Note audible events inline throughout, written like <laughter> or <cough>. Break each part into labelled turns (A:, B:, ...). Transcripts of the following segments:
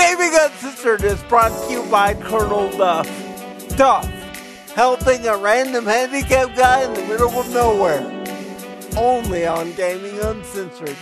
A: Gaming Uncensored is brought to you by Colonel Duff. Duff, helping a random handicapped guy in the middle of nowhere. Only on Gaming Uncensored.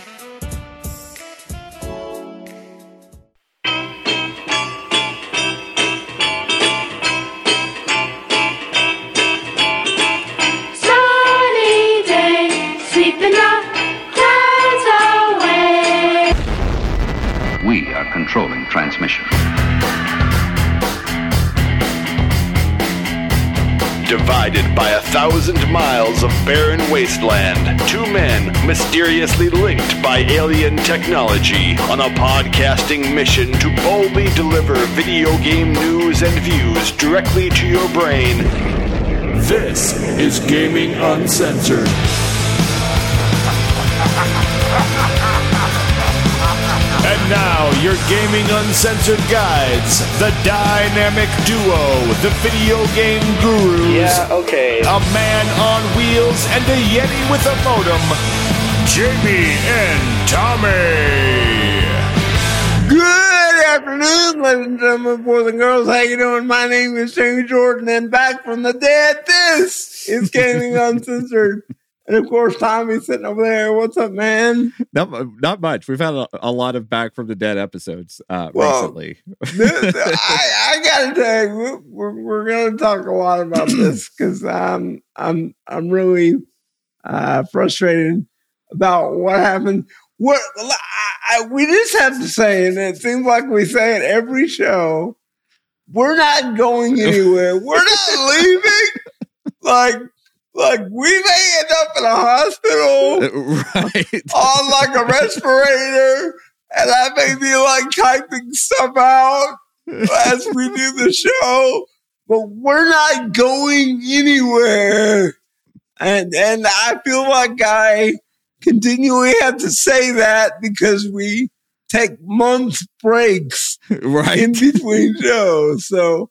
B: Thousand miles of barren wasteland, two men mysteriously linked by alien technology on a podcasting mission to boldly deliver video game news and views directly to your brain.
C: This is Gaming Uncensored. Your Gaming Uncensored guides, the dynamic duo, the video game gurus, Yeah,
B: okay.
C: a man on wheels, and a Yeti with a modem, Jamie and Tommy.
A: Good afternoon, ladies and gentlemen, boys and girls. How you doing? My name is Jamie Jordan, and back from the dead, this is Gaming Uncensored. And of course, Tommy's sitting over there. What's up, man?
D: Not, not much. We've had a, a lot of back from the dead episodes uh,
A: Well,
D: recently.
A: This- <laughs> I, I gotta tell you, we're, we're going to talk a lot about <clears throat> this because I'm I'm I'm really uh, frustrated about what happened. What I, I, we just have to say, and it seems like we say it every show. We're not going <laughs> anywhere. We're not leaving. Like like we may end up in a hospital uh,
D: right. <laughs>
A: on like a respirator, and I may be like typing stuff out as we do the show, but we're not going anywhere. And and I feel like I continually have to say that because we take month breaks <laughs>
D: right.
A: in between shows. So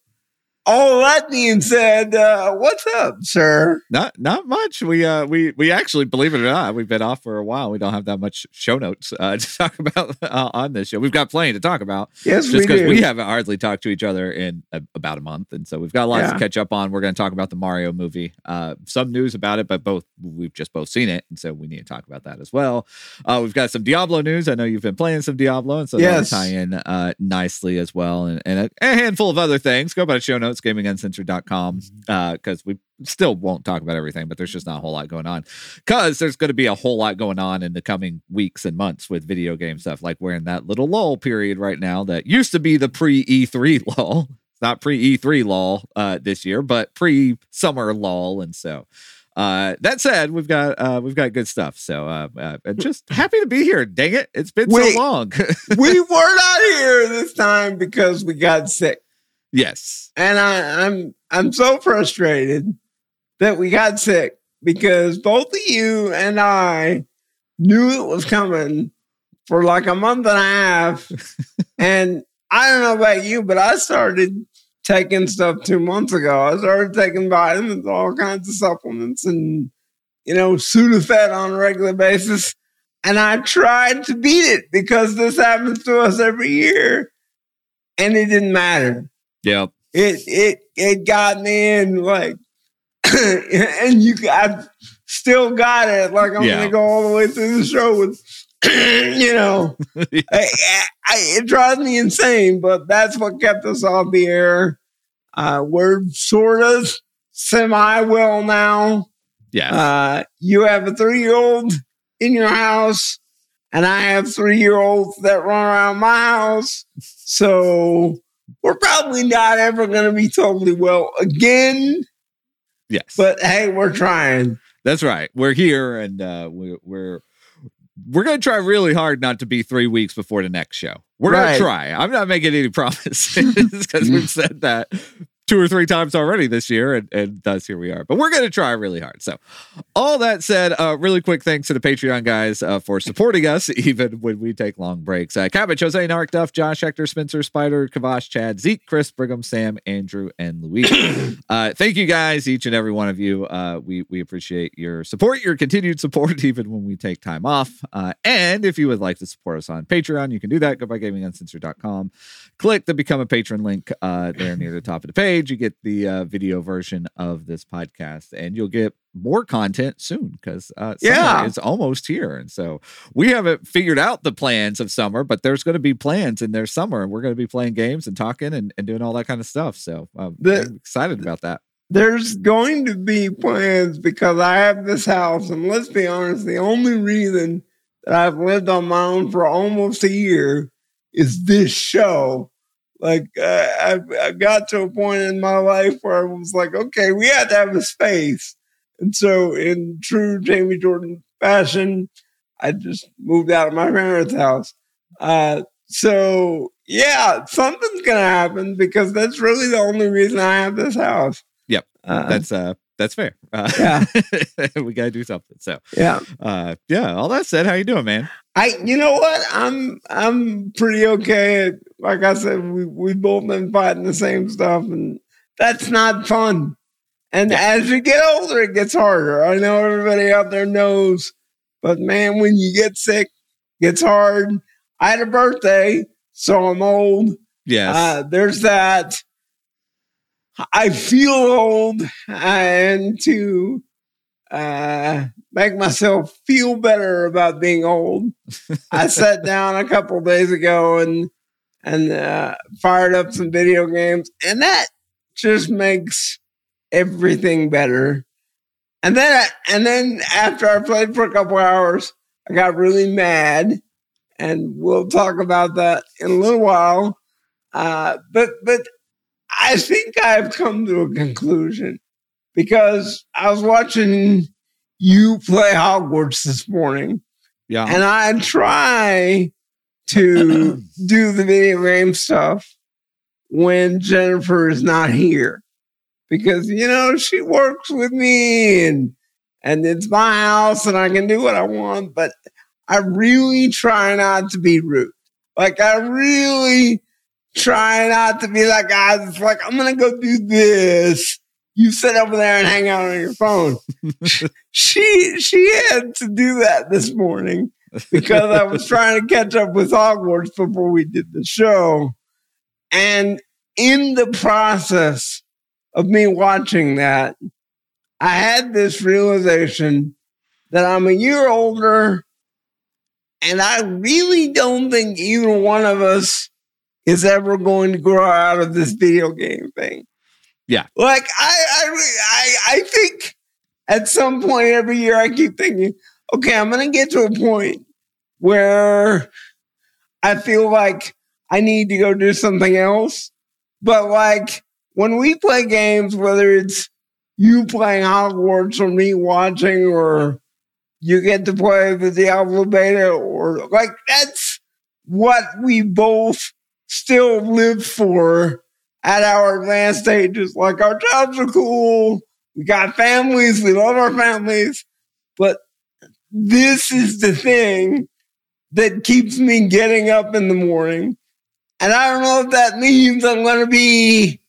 A: all that being said, uh, what's up, sir?
D: Not not much. We uh we we actually believe it or not, we've been off for a while. We don't have that much show notes uh, <laughs> to talk about uh, on this show. We've got plenty to talk about.
A: Yes,
D: just
A: we
D: because
A: do.
D: we haven't hardly talked to each other in a, about a month, and so we've got lots
A: Yeah.
D: to catch up on. We're going to talk about the Mario movie, uh, some news about it, but both we've just both seen it, and so we need to talk about that as well. Uh, we've got some Diablo news. I know you've been playing some Diablo, and so
A: Yes.
D: that'll tie in uh, nicely as well, and, and a, a handful of other things. Go by the show notes, gaminguncensored.com, because we still won't talk about everything, but there's just not a whole lot going on. Because there's going to be a whole lot going on in the coming weeks and months with video game stuff. Like we're in that little lull period right now that used to be the pre E3 <laughs> lull. It's not pre E3 lull uh, this year, but pre summer lull. And so, uh, that said, we've got uh, we've got good stuff. So, uh, uh, just happy to be here. Dang it, it's been
A: Wait.
D: so long. <laughs>
A: we were not here this time because we got sick.
D: Yes,
A: and I, I'm I'm so frustrated that we got sick because both of you and I knew it was coming for like a month and a half, <laughs> and I don't know about you, but I started taking stuff two months ago. I started taking vitamins, all kinds of supplements, and you know, Sudafed on a regular basis. And I tried to beat it because this happens to us every year, and it didn't matter
D: yep,
A: it it it got me in like <coughs> and you I've still got it like i'm
D: Yeah.
A: gonna go all the way through the show with <coughs> you know. <laughs> I, I, it drives me insane but that's what kept us off the air. Uh we're sort of semi well now.
D: Yeah,
A: uh you have a three-year-old in your house and i have three-year-olds that run around my house so we're probably not ever going to be totally well again,
D: yes.
A: but hey, we're trying.
D: That's right. We're here, and uh, we're we're we're gonna try really hard not to be three weeks before the next show. We're
A: Right.
D: gonna try. I'm not making any <laughs> promises because we've said that two or three times already this year, and, and thus here we are. But we're going to try really hard. So, all that said, uh, really quick thanks to the Patreon guys uh, for supporting us, <laughs> even when we take long breaks. Uh, Cabbage, Jose, Nark, Duff, Josh, Hector, Spencer, Spider, Kavash, Chad, Zeke, Chris, Brigham, Sam, Andrew, and Louise. <coughs> uh, thank you guys, each and every one of you. Uh, we we appreciate your support, your continued support, <laughs> even when we take time off. Uh, and if you would like to support us on Patreon, you can do that. Go by gaminguncensored.com. Click the become a patron link uh, there near the top of the page. You get the uh, video version of this podcast, and you'll get more content soon because uh,
A: Yeah.
D: is almost here. And so we haven't figured out the plans of summer, but there's going to be plans in their summer, and we're going to be playing games and talking and, and doing all that kind of stuff. So um,
A: The-
D: I'm excited about that.
A: there's going to be plans because I have this house, and let's be honest, the only reason that I've lived on my own for almost a year is this show. Like uh, I've, I got to a point in my life where I was like, okay, we have to have a space, and so in true Jamie Jordan fashion, I just moved out of my parents' house. Uh, so yeah, something's gonna happen because that's really the only reason I have this house.
D: Yep.
A: Uh,
D: That's uh that's fair. Uh,
A: Yeah. <laughs>
D: we got to do something. So
A: yeah.
D: uh yeah, all that said, how you doing, man?
A: I, you know what? I'm, I'm pretty okay. Like I said, we we both been fighting the same stuff, and that's not fun. And as you get older, it gets harder. I know everybody out there knows, but man, when you get sick, it gets hard. I had a birthday, so I'm old.
D: Yes.
A: Uh, there's that. I feel old, and to uh, make myself feel better about being old, I <laughs> sat down a couple days ago and and uh, fired up some video games, and that just makes everything better. And then, I, and then after I played for a couple hours, I got really mad, and we'll talk about that in a little while. Uh, but but I think I've come to a conclusion because I was watching you play Hogwarts this morning,
D: yeah.
A: and I try to <clears throat> do the video game stuff when Jennifer is not here because you know she works with me and and it's my house and I can do what I want, but I really try not to be rude. Like I really try not to be that guy that's like, I'm gonna go do this. You sit over there and hang out on your phone. <laughs> she she had to do that this morning because I was trying to catch up with Hogwarts before we did the show. And in the process of me watching that, I had this realization that I'm a year older and I really don't think either one of us is ever going to grow out of this video game thing.
D: Yeah.
A: Like I I I, I think at some point every year I keep thinking, okay, I'm gonna get to a point where I feel like I need to go do something else. But like when we play games, whether it's you playing Hogwarts or me watching or you get to play with the Diablo beta or like that's what we both still live for at our advanced stages. Like our jobs are cool. We got families. We love our families. But this is the thing that keeps me getting up in the morning. And I don't know if that means I'm going to be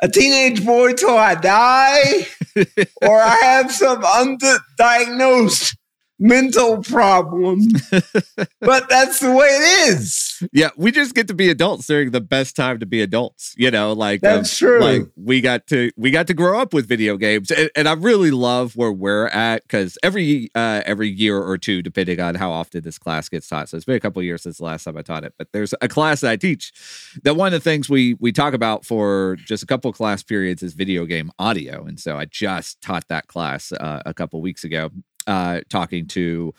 A: a teenage boy till I die <laughs> or I have some undiagnosed mental problem. <laughs> but that's the way it is.
D: yeah, we just get to be adults during the best time to be adults. You know, like
A: That's
D: um,
A: true.
D: Like we got to we got to grow up with video games, and, and I really love where we're at because every uh, every year or two, depending on how often this class gets taught. So it's been a couple years since the last time I taught it, but there's a class that I teach that one of the things we we talk about for just a couple of class periods is video game audio, and so I just taught that class uh, a couple weeks ago, uh, talking to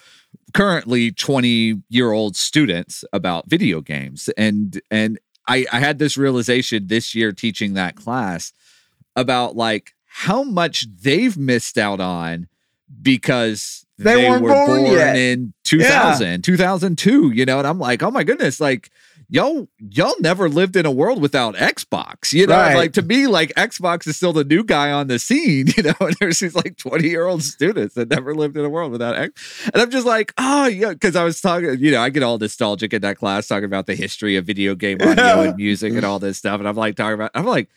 D: currently 20 year old students about video games. And and I, I had this realization this year teaching that class about like how much they've missed out on because
A: They weren't
D: were
A: born
D: born in 2000 2002 you know? And i'm like oh my goodness like y'all y'all never lived in a world without Xbox. You know,
A: Right.
D: like to me, like Xbox is still the new guy on the scene. <laughs> You know, and there's these like 20 year old students that never lived in a world without X. And I'm just like, oh yeah, because I was talking. You know, I get all nostalgic in that class talking about the history of video game audio and music and all this stuff, and I'm like talking about. I'm like.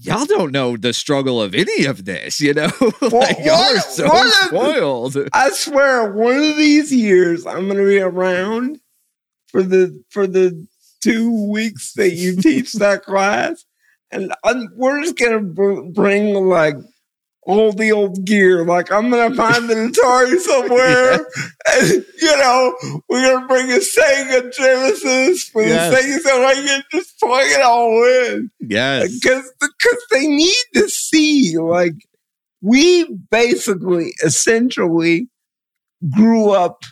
D: Y'all don't know the struggle of any of this, you know. <laughs> like y'all are so
A: what
D: spoiled.
A: I swear, one of these years I'm going to be around for the for the two weeks that you teach <laughs> that class, and I'm, we're just br- bring like all the old gear. Like I'm to find the Atari <laughs> somewhere, and you know we're to bring a Sega Genesis for
D: Yes.
A: the Sega so I can just plug it all in
D: Yes.
A: because because they need to see like we basically essentially grew up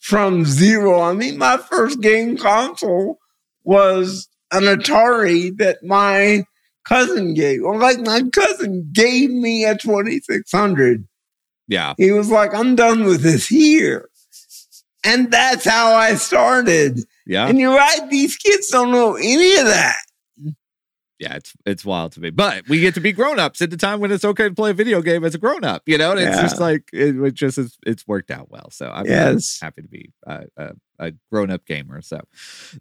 A: from zero. I mean, my first game console was an Atari that my cousin gave. Or like my cousin gave me a 2600.
D: Yeah.
A: He was like, I'm done with this here. And that's how I started.
D: Yeah.
A: And you're right, these kids don't know any of that.
D: yeah, it's it's wild to me. But we get to be grown ups at the time when it's okay to play a video game as a grown up, you know. And it's
A: Yeah.
D: just like it, it just is, it's worked out well. So I'm
A: Yes.
D: happy to be uh, a, a grown up gamer. So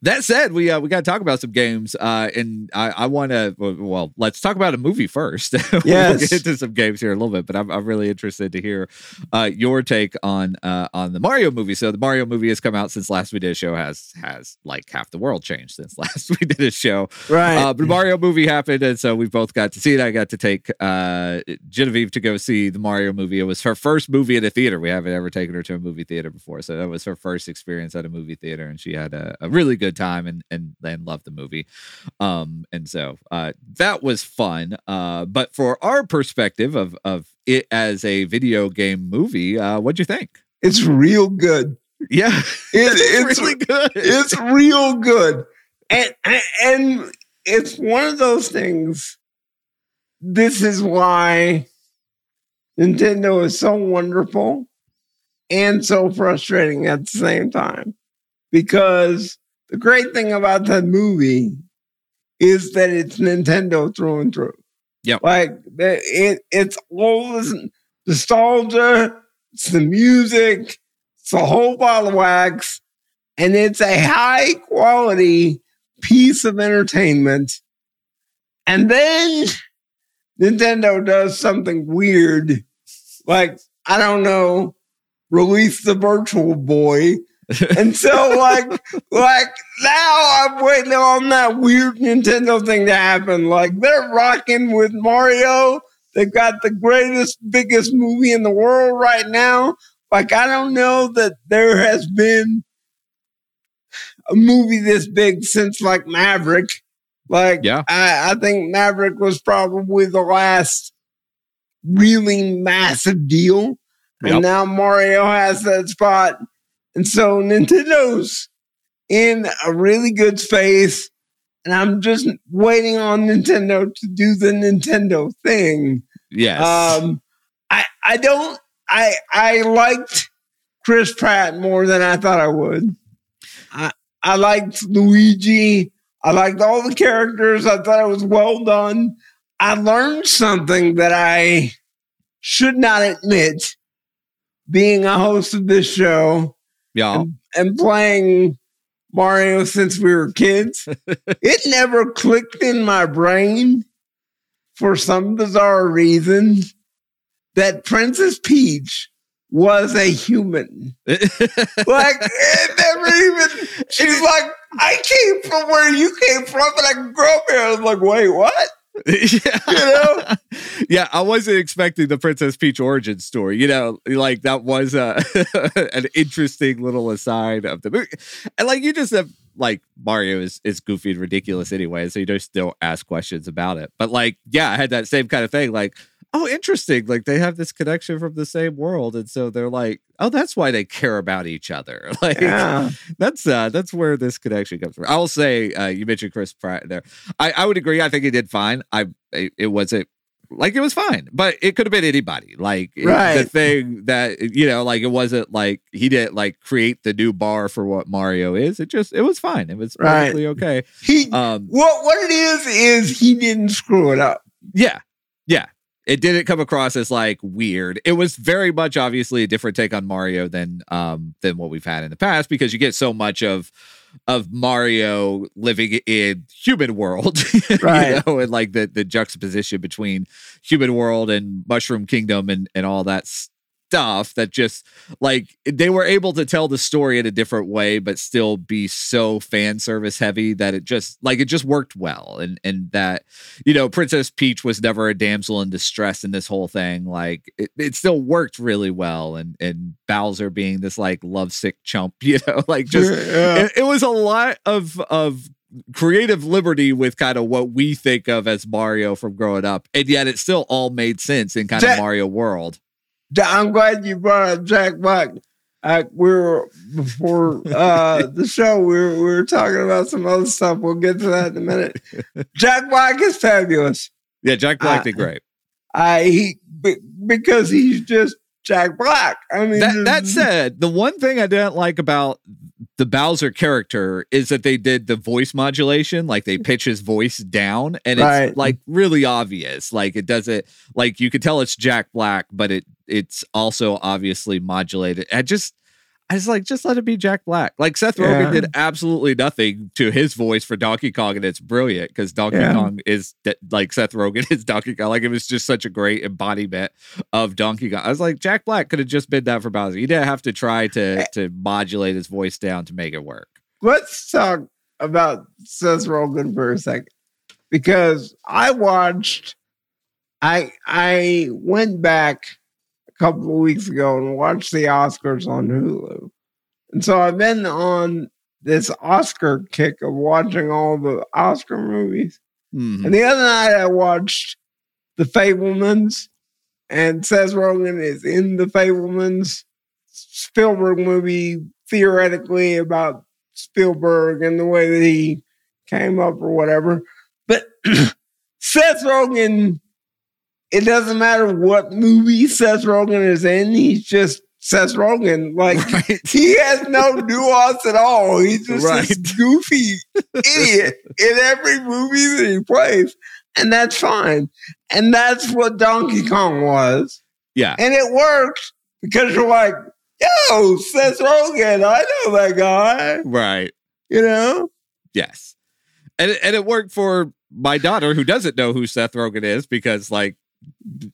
D: that said, we uh, we got to talk about some games, uh, and I, I want to well, let's talk about a movie first. <laughs> we'll
A: Yes.
D: get into some games here in a little bit, but I'm, I'm really interested to hear uh, your take on uh, on the Mario movie. So the Mario movie has come out since last we did a show. has has like half the world changed since <laughs> last we did a show.
A: Right.
D: Uh, but Mario movie happened, and so we both got to see it. I got to take uh, Genevieve to go see the Mario movie. It was her first movie in a theater. We haven't ever taken her to a movie theater before, so that was her first experience at a movie theater, and she had a, a really good time and and and loved the movie. Um, and so uh, that was fun. Uh, but for our perspective of of it as a video game movie, uh, what'd you think?
A: it's real good.
D: Yeah, <laughs>
A: It, <laughs>
D: it's
A: it's
D: really good.
A: it's real good, and and it's one of those things. This is why Nintendo is so wonderful and so frustrating at the same time, because the great thing about that movie is that it's Nintendo through and through.
D: Yeah,
A: like it, it's all this nostalgia, it's the music, it's a whole bottle of wax, and it's a high quality piece of entertainment. And then Nintendo does something weird, like, I don't know, release the Virtual Boy. And so, like, like now I'm waiting on that weird Nintendo thing to happen. Like, they're rocking with Mario. They've got the greatest, biggest movie in the world right now. Like, I don't know that there has been a movie this big since like Maverick. Like,
D: Yeah.
A: I, I think Maverick was probably the last really massive deal. And now Mario has that spot. And so Nintendo's in a really good space. And I'm just waiting on Nintendo to do the Nintendo thing.
D: yes.
A: Um, I I don't I I liked Chris Pratt more than I thought I would. I I liked Luigi. I liked all the characters. I thought it was well done. I learned something that I should not admit being a host of this show
D: yeah.
A: and playing Mario since we were kids. <laughs> it never clicked in my brain for some bizarre reason that Princess Peach was a human. <laughs> Like, it never even, she's like, I came from where you came from, and I grew up here. I was like, wait, what?
D: Yeah. <laughs>
A: You know? <laughs>
D: yeah, I wasn't expecting the Princess Peach origin story. You know, like that was uh, <laughs> an interesting little aside of the movie. And like you just have like Mario is is goofy and ridiculous anyway, so you just don't ask questions about it. But like, yeah, I had that same kind of thing. Like, oh, interesting. Like they have this connection from the same world, and so they're like, oh, that's why they care about each other. <laughs> Like,
A: Yeah.
D: that's uh that's where this connection comes from. I will say uh you mentioned Chris Pratt there. I, I would agree. I think he did fine. I it, it wasn't like it was fine, but it could have been anybody. Like it- the thing that you know, like it wasn't like he didn't like create the new bar for what Mario is. It just it was fine. It was
A: Right.
D: perfectly okay.
A: He
D: Um,
A: what what it is is he didn't screw it up.
D: yeah, yeah. It didn't come across as like weird. It was very much obviously a different take on Mario than um than what we've had in the past because you get so much of of Mario living in human world, <laughs>
A: Right.
D: you know, and like the the juxtaposition between human world and Mushroom Kingdom and and all that stuff that just like they were able to tell the story in a different way but still be so fan service heavy that it just like it just worked well and and that you know princess peach was never a damsel in distress in this whole thing like it, it still worked really well and and bowser being this like lovesick chump <laughs> you know like just
A: Yeah.
D: it, it was a lot of of creative liberty with kind of what we think of as Mario from growing up, and yet it still all made sense in kind of Mario world.
A: I'm glad you brought up Jack Black. Uh, we were before uh, the show. We were, we were talking about some other stuff. We'll get to that in a minute. <laughs> Jack Black is fabulous.
D: Yeah, Jack Black
A: Uh,
D: did great.
A: I he because he's just Jack Black. I mean,
D: That that said, the one thing I didn't like about the Bowser character is that they did the voice modulation, like they pitch his voice down, and it's like really obvious. Like it doesn't like you could tell it's Jack Black, but it it's also obviously modulated. I just I was like, just let it be Jack Black. Like Seth Rogen
A: Yeah.
D: did absolutely nothing to his voice for Donkey Kong, and it's brilliant because Donkey
A: Yeah.
D: Kong is like Seth Rogen <laughs> is Donkey Kong. Like it was just such a great embodiment of Donkey Kong. I was like, Jack Black could have just been that for Bowser. He didn't have to try to eh. to modulate his voice down to make it work.
A: let's talk about Seth Rogen for a second because I watched. I I went back couple of weeks ago and watched the Oscars on Hulu, and so I've been on this Oscar kick of watching all the Oscar movies.
D: Mhm.
A: And the other night I watched The Fabelmans, and Seth Rogen is in The Fabelmans Spielberg movie, theoretically about Spielberg and the way that he came up or whatever. But <clears throat> Seth Rogen, it doesn't matter what movie Seth Rogen is in, he's just Seth Rogen. Like, <laughs>
D: Right.
A: he has no nuance at all. He's just
D: Right.
A: this <laughs> goofy idiot in every movie that he plays. And that's fine. And that's what Donkey Kong was.
D: Yeah.
A: And it worked because you're like, yo, Seth Rogen, I know that guy.
D: Right.
A: You know?
D: Yes. And and it worked for my daughter who doesn't know who Seth Rogen is because like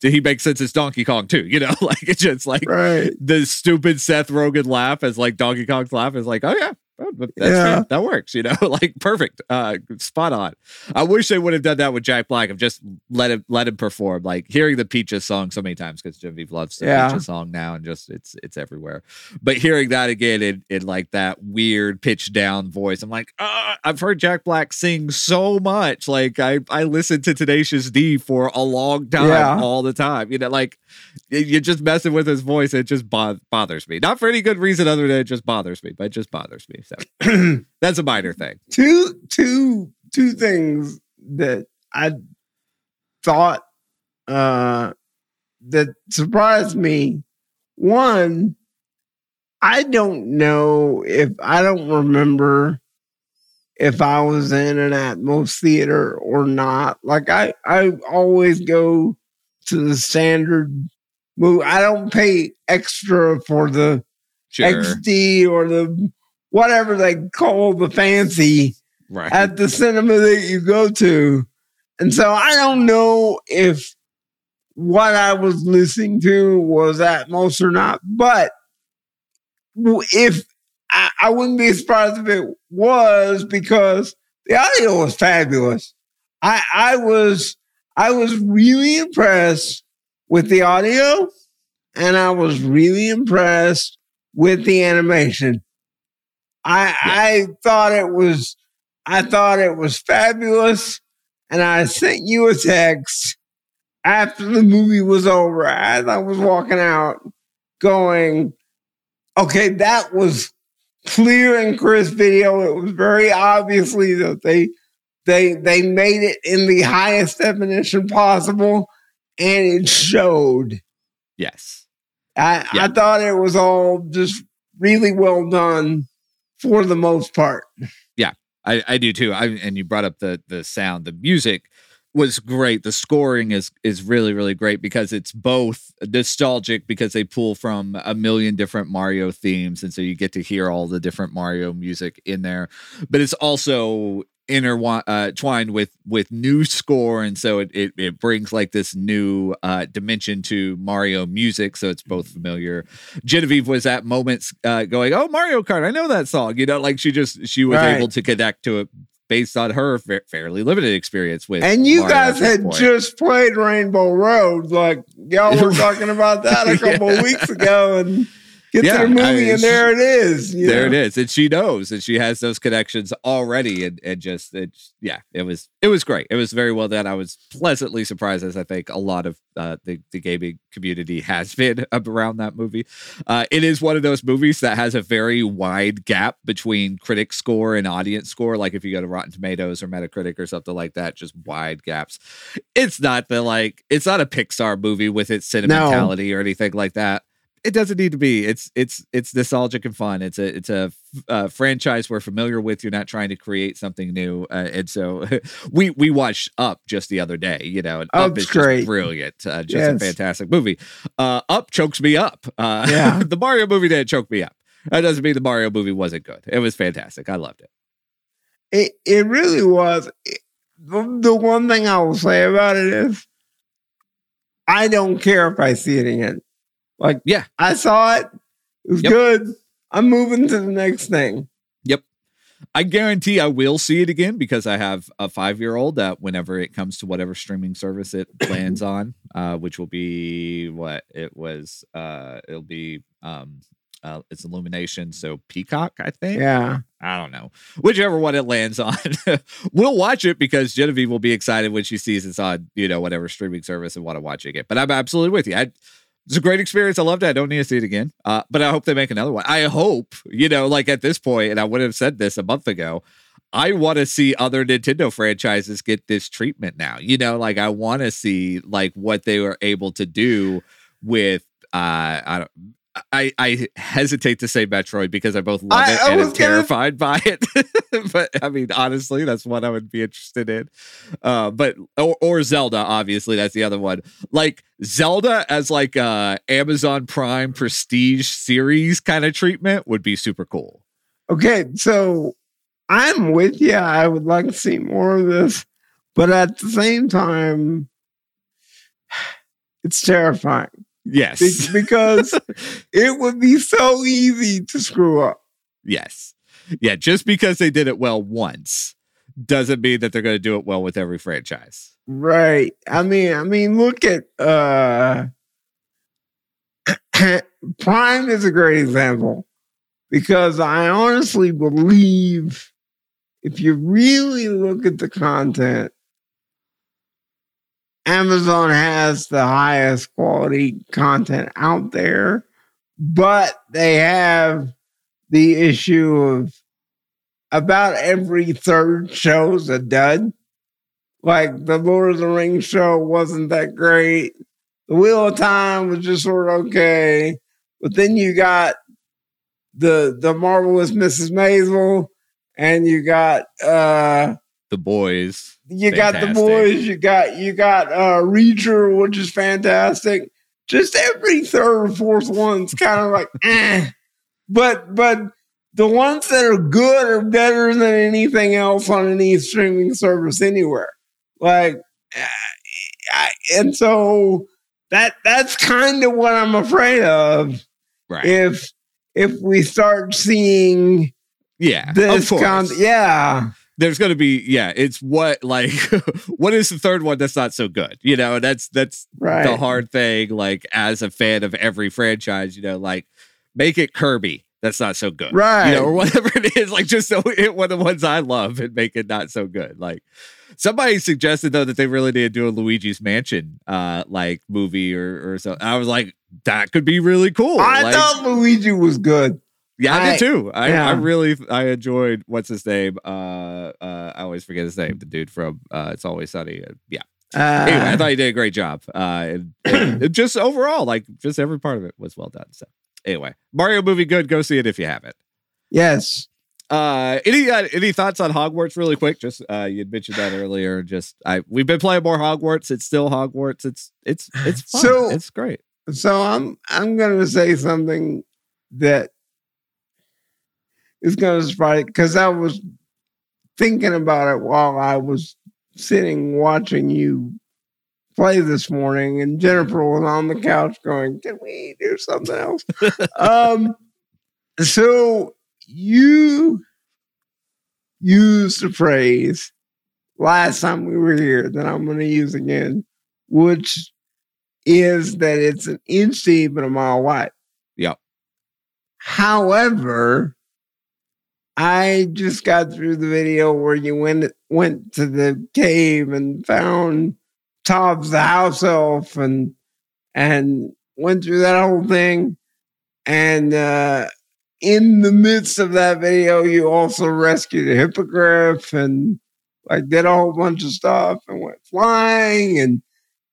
D: he makes sense as Donkey Kong too, you know? <laughs> Like it's just like
A: Right.
D: the stupid Seth Rogen laugh as like Donkey Kong's laugh is like, oh yeah, oh,
A: Yeah.
D: fair. that works, you know, <laughs> like perfect, uh, spot on. I wish they would have done that with Jack Black of just let him let him perform. Like hearing the Peaches song so many times because Genevieve loves the
A: Yeah.
D: Peaches song now, and just it's it's everywhere. But hearing that again in, in like that weird pitch down voice, I'm like, ah, I've heard Jack Black sing so much. Like I I listened to Tenacious D for a long time,
A: Yeah.
D: all the time. You know, like you're just messing with his voice. It just bo- bothers me. Not for any good reason other than it just bothers me, but it just bothers me. So <clears throat> that's a minor thing.
A: two two two things that I thought uh that surprised me. One, I don't know if I don't remember if I was in an Atmos theater or not. Like I I always go to the standard movie. I don't pay extra for the
D: Sure.
A: XD or the whatever they call the fancy
D: right.
A: at the cinema that you go to. And so I don't know if what I was listening to was Atmos or not, but if I, I wouldn't be surprised if it was because the audio was fabulous. I, I was, I was really impressed with the audio and I was really impressed with the animation. I I thought it was I thought it was fabulous, and I sent you a text after the movie was over. As I was walking out, going, "Okay, that was clear and crisp video. It was very obviously that they they they made it in the highest definition possible, and it showed.
D: Yes.
A: I,
D: Yeah.
A: I thought it was all just really well done for the most part.
D: Yeah, I, I do too. I and you brought up the the sound, the music was great. The scoring is is really really great because it's both nostalgic because they pull from a million different Mario themes, and so you get to hear all the different Mario music in there. But it's also intertwined uh, with with new score, and so it it, it brings like this new uh, dimension to Mario music. So it's both familiar Genevieve was at moments uh, going, "Oh, Mario Kart, I know that song." You know, like she just she was
A: Right.
D: able to connect to it based on her fa- fairly limited experience with.
A: And you
D: Mario
A: guys had
D: point.
A: just played Rainbow Road. Like, y'all were <laughs> talking about that a couple
D: Yeah.
A: weeks ago and
D: Yeah,
A: movie,
D: I mean,
A: and there it is. you
D: there it
A: know?
D: is, and she knows, and she has those connections already, and and just it's yeah, it was it was great. It was very well done. I was pleasantly surprised, as I think a lot of uh, the the gaming community has been <laughs> around that movie. Uh, it is one of those movies that has a very wide gap between critic score and audience score. Like if you go to Rotten Tomatoes or Metacritic or something like that, just wide gaps. It's not the like it's not a Pixar movie with its sentimentality or anything like that it doesn't need to be. It's it's it's nostalgic and fun. It's a it's a uh, franchise we're familiar with. You're not trying to create something new, uh, and so <laughs> we we watched Up just the other day. You know, and Up is
A: great.
D: just brilliant. Uh, just a fantastic movie. Uh, Up chokes me up. Uh,
A: Yeah. <laughs>
D: the Mario movie didn't choke me up. That doesn't mean the Mario movie wasn't good. It was fantastic. I loved it.
A: It it really was. The, the one thing I will say about it is, I don't care if I see it again. Like,
D: Yeah.
A: I saw it. It was
D: Yep.
A: good. I'm moving to the next thing. Yep.
D: I guarantee I will see it again because I have a five year old that whenever it comes to whatever streaming service it <coughs> lands on, uh, which will be what it was, uh, it'll be, um, uh, it's Illumination, so Peacock, I think.
A: Yeah.
D: I don't know. Whichever one it lands on, <laughs> we'll watch it because Genevieve will be excited when she sees it's on, you know, whatever streaming service and want to watch it again. But I'm absolutely with you. I, it's a great experience. I loved it. I don't need to see it again. Uh, but I hope they make another one. I hope, you know, like at this point, and I would have said this a month ago. I want to see other Nintendo franchises get this treatment now. You know, like I want to see like what they were able to do with uh I don't I, I hesitate to say Metroid because I both love
A: I-
D: it
A: I
D: and am terrified by it. <laughs> but I mean, honestly, that's one I would be interested in. Uh, but or, or Zelda, obviously, that's the other one. Like Zelda as like a Amazon Prime prestige series kind of treatment would be super cool.
A: Okay, so I'm with you. I would like to see more of this, but at the same time, <sighs> it's terrifying
D: Yes,
A: Be- because <laughs> it would be so easy to screw up.
D: yes, yeah. Just because they did it well once doesn't mean that they're going to do it well with every franchise.
A: Right. I mean, I mean, look at uh <clears throat> Prime is a great example because I honestly believe if you really look at the content, Amazon has the highest quality content out there, but they have the issue of about every third show's a dud. Like the Lord of the Rings show wasn't that great. The Wheel of Time was just sort of okay. But then you got the the marvelous Mrs. Maisel, and you got uh
D: The boys,
A: you got the boys, you got you got uh Reacher, which is fantastic. Just every third or fourth one's kind of like <laughs> eh. But but the ones that are good are better than anything else on any streaming service anywhere. Like I, and so that that's kind of what I'm afraid of
D: right?
A: if if we start seeing
D: yeah, of
A: this
D: course.
A: con- yeah.
D: There's going to be yeah it's what like <laughs> what is the third one that's not so good you know that's that's
A: Right.
D: the hard thing like as a fan of every franchise you know like make it kirby that's not so good
A: Right.
D: you know or whatever <laughs> it is like just so hit one of the ones i love and make it not so good like somebody suggested though that they really need to do a luigi's mansion uh like movie or or so i was like that could be really cool
A: I
D: Like,
A: thought Luigi was good.
D: Yeah, I,
A: I-
D: did too. I, I really I enjoyed what's his name. Uh, uh, I always forget his name. The dude from uh, It's Always Sunny. Uh, yeah,
A: Uh,
D: anyway, I thought you did a great job. Uh, and, and <clears throat> just overall, like just every part of it was well done. So anyway, Mario movie good. Go see it if you haven't.
A: yes.
D: Uh, any uh, any thoughts on Hogwarts, really quick? Just uh, you mentioned that earlier. Just I we've been playing more Hogwarts. It's still Hogwarts. It's it's it's fun.
A: So-
D: it's great.
A: So I'm I'm gonna say something that is gonna surprise because I was thinking about it while I was sitting watching you play this morning, and Jennifer was on the couch going, "Can we do something else?" <laughs> um, so you used the phrase last time we were here that I'm going to use again, which is that it's an inch deep and a mile wide.
D: Yep.
A: However, I just got through the video where you went went to the cave and found Tobbs the house elf and and went through that whole thing. And uh in the midst of that video, you also rescued a hippogriff and like did a whole bunch of stuff and went flying and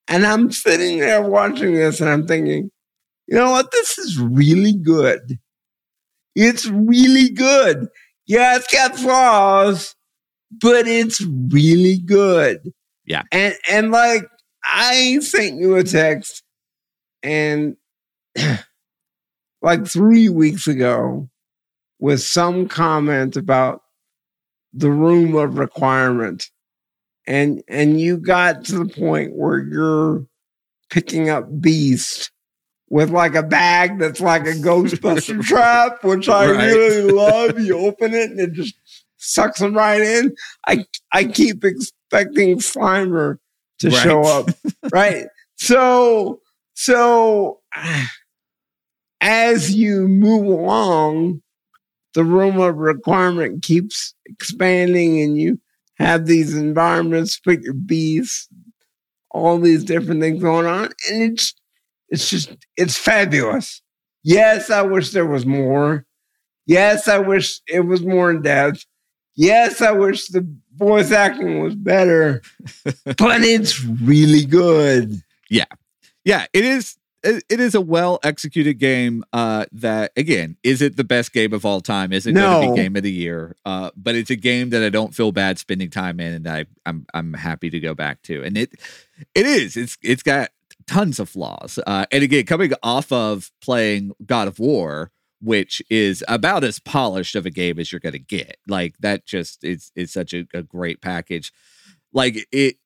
A: and I'm sitting there watching this and I'm thinking, you know what? This is really good. It's really good. Yeah, it's got flaws, but it's really good.
D: Yeah.
A: And and like I sent you a text and <clears throat> like three weeks ago with some comment about the room of requirement. And and you got to the point where you're picking up beast with like a bag that's like a Ghostbuster <laughs> trap, which I
D: Right.
A: really love. You open it and it just sucks them right in. I I keep expecting Slimer to
D: Right.
A: show up. <laughs> right. So so as you move along, the room of requirement keeps expanding and you have these environments, put your bees, all these different things going on. And it's it's just it's fabulous. Yes, I wish there was more. Yes, I wish it was more in depth. Yes, I wish the voice acting was better. <laughs> but it's really good.
D: yeah Yeah, it is it is a well executed game uh that again is it the best game of all time is it going to be game of the year uh but it's a game that i don't feel bad spending time in and i i'm i'm happy to go back to and it it is it's it's got tons of flaws uh and again coming off of playing god of war which is about as polished of a game as you're going to get like that just is is such a, a great package like it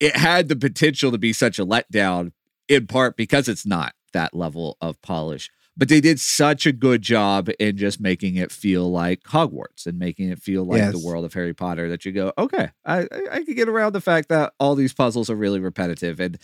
D: it had the potential to be such a letdown in part because it's not that level of polish. But they did such a good job in just making it feel like Hogwarts and making it feel like the world of Harry Potter that you go, okay, I, I, I can get around the fact that all these puzzles are really repetitive. And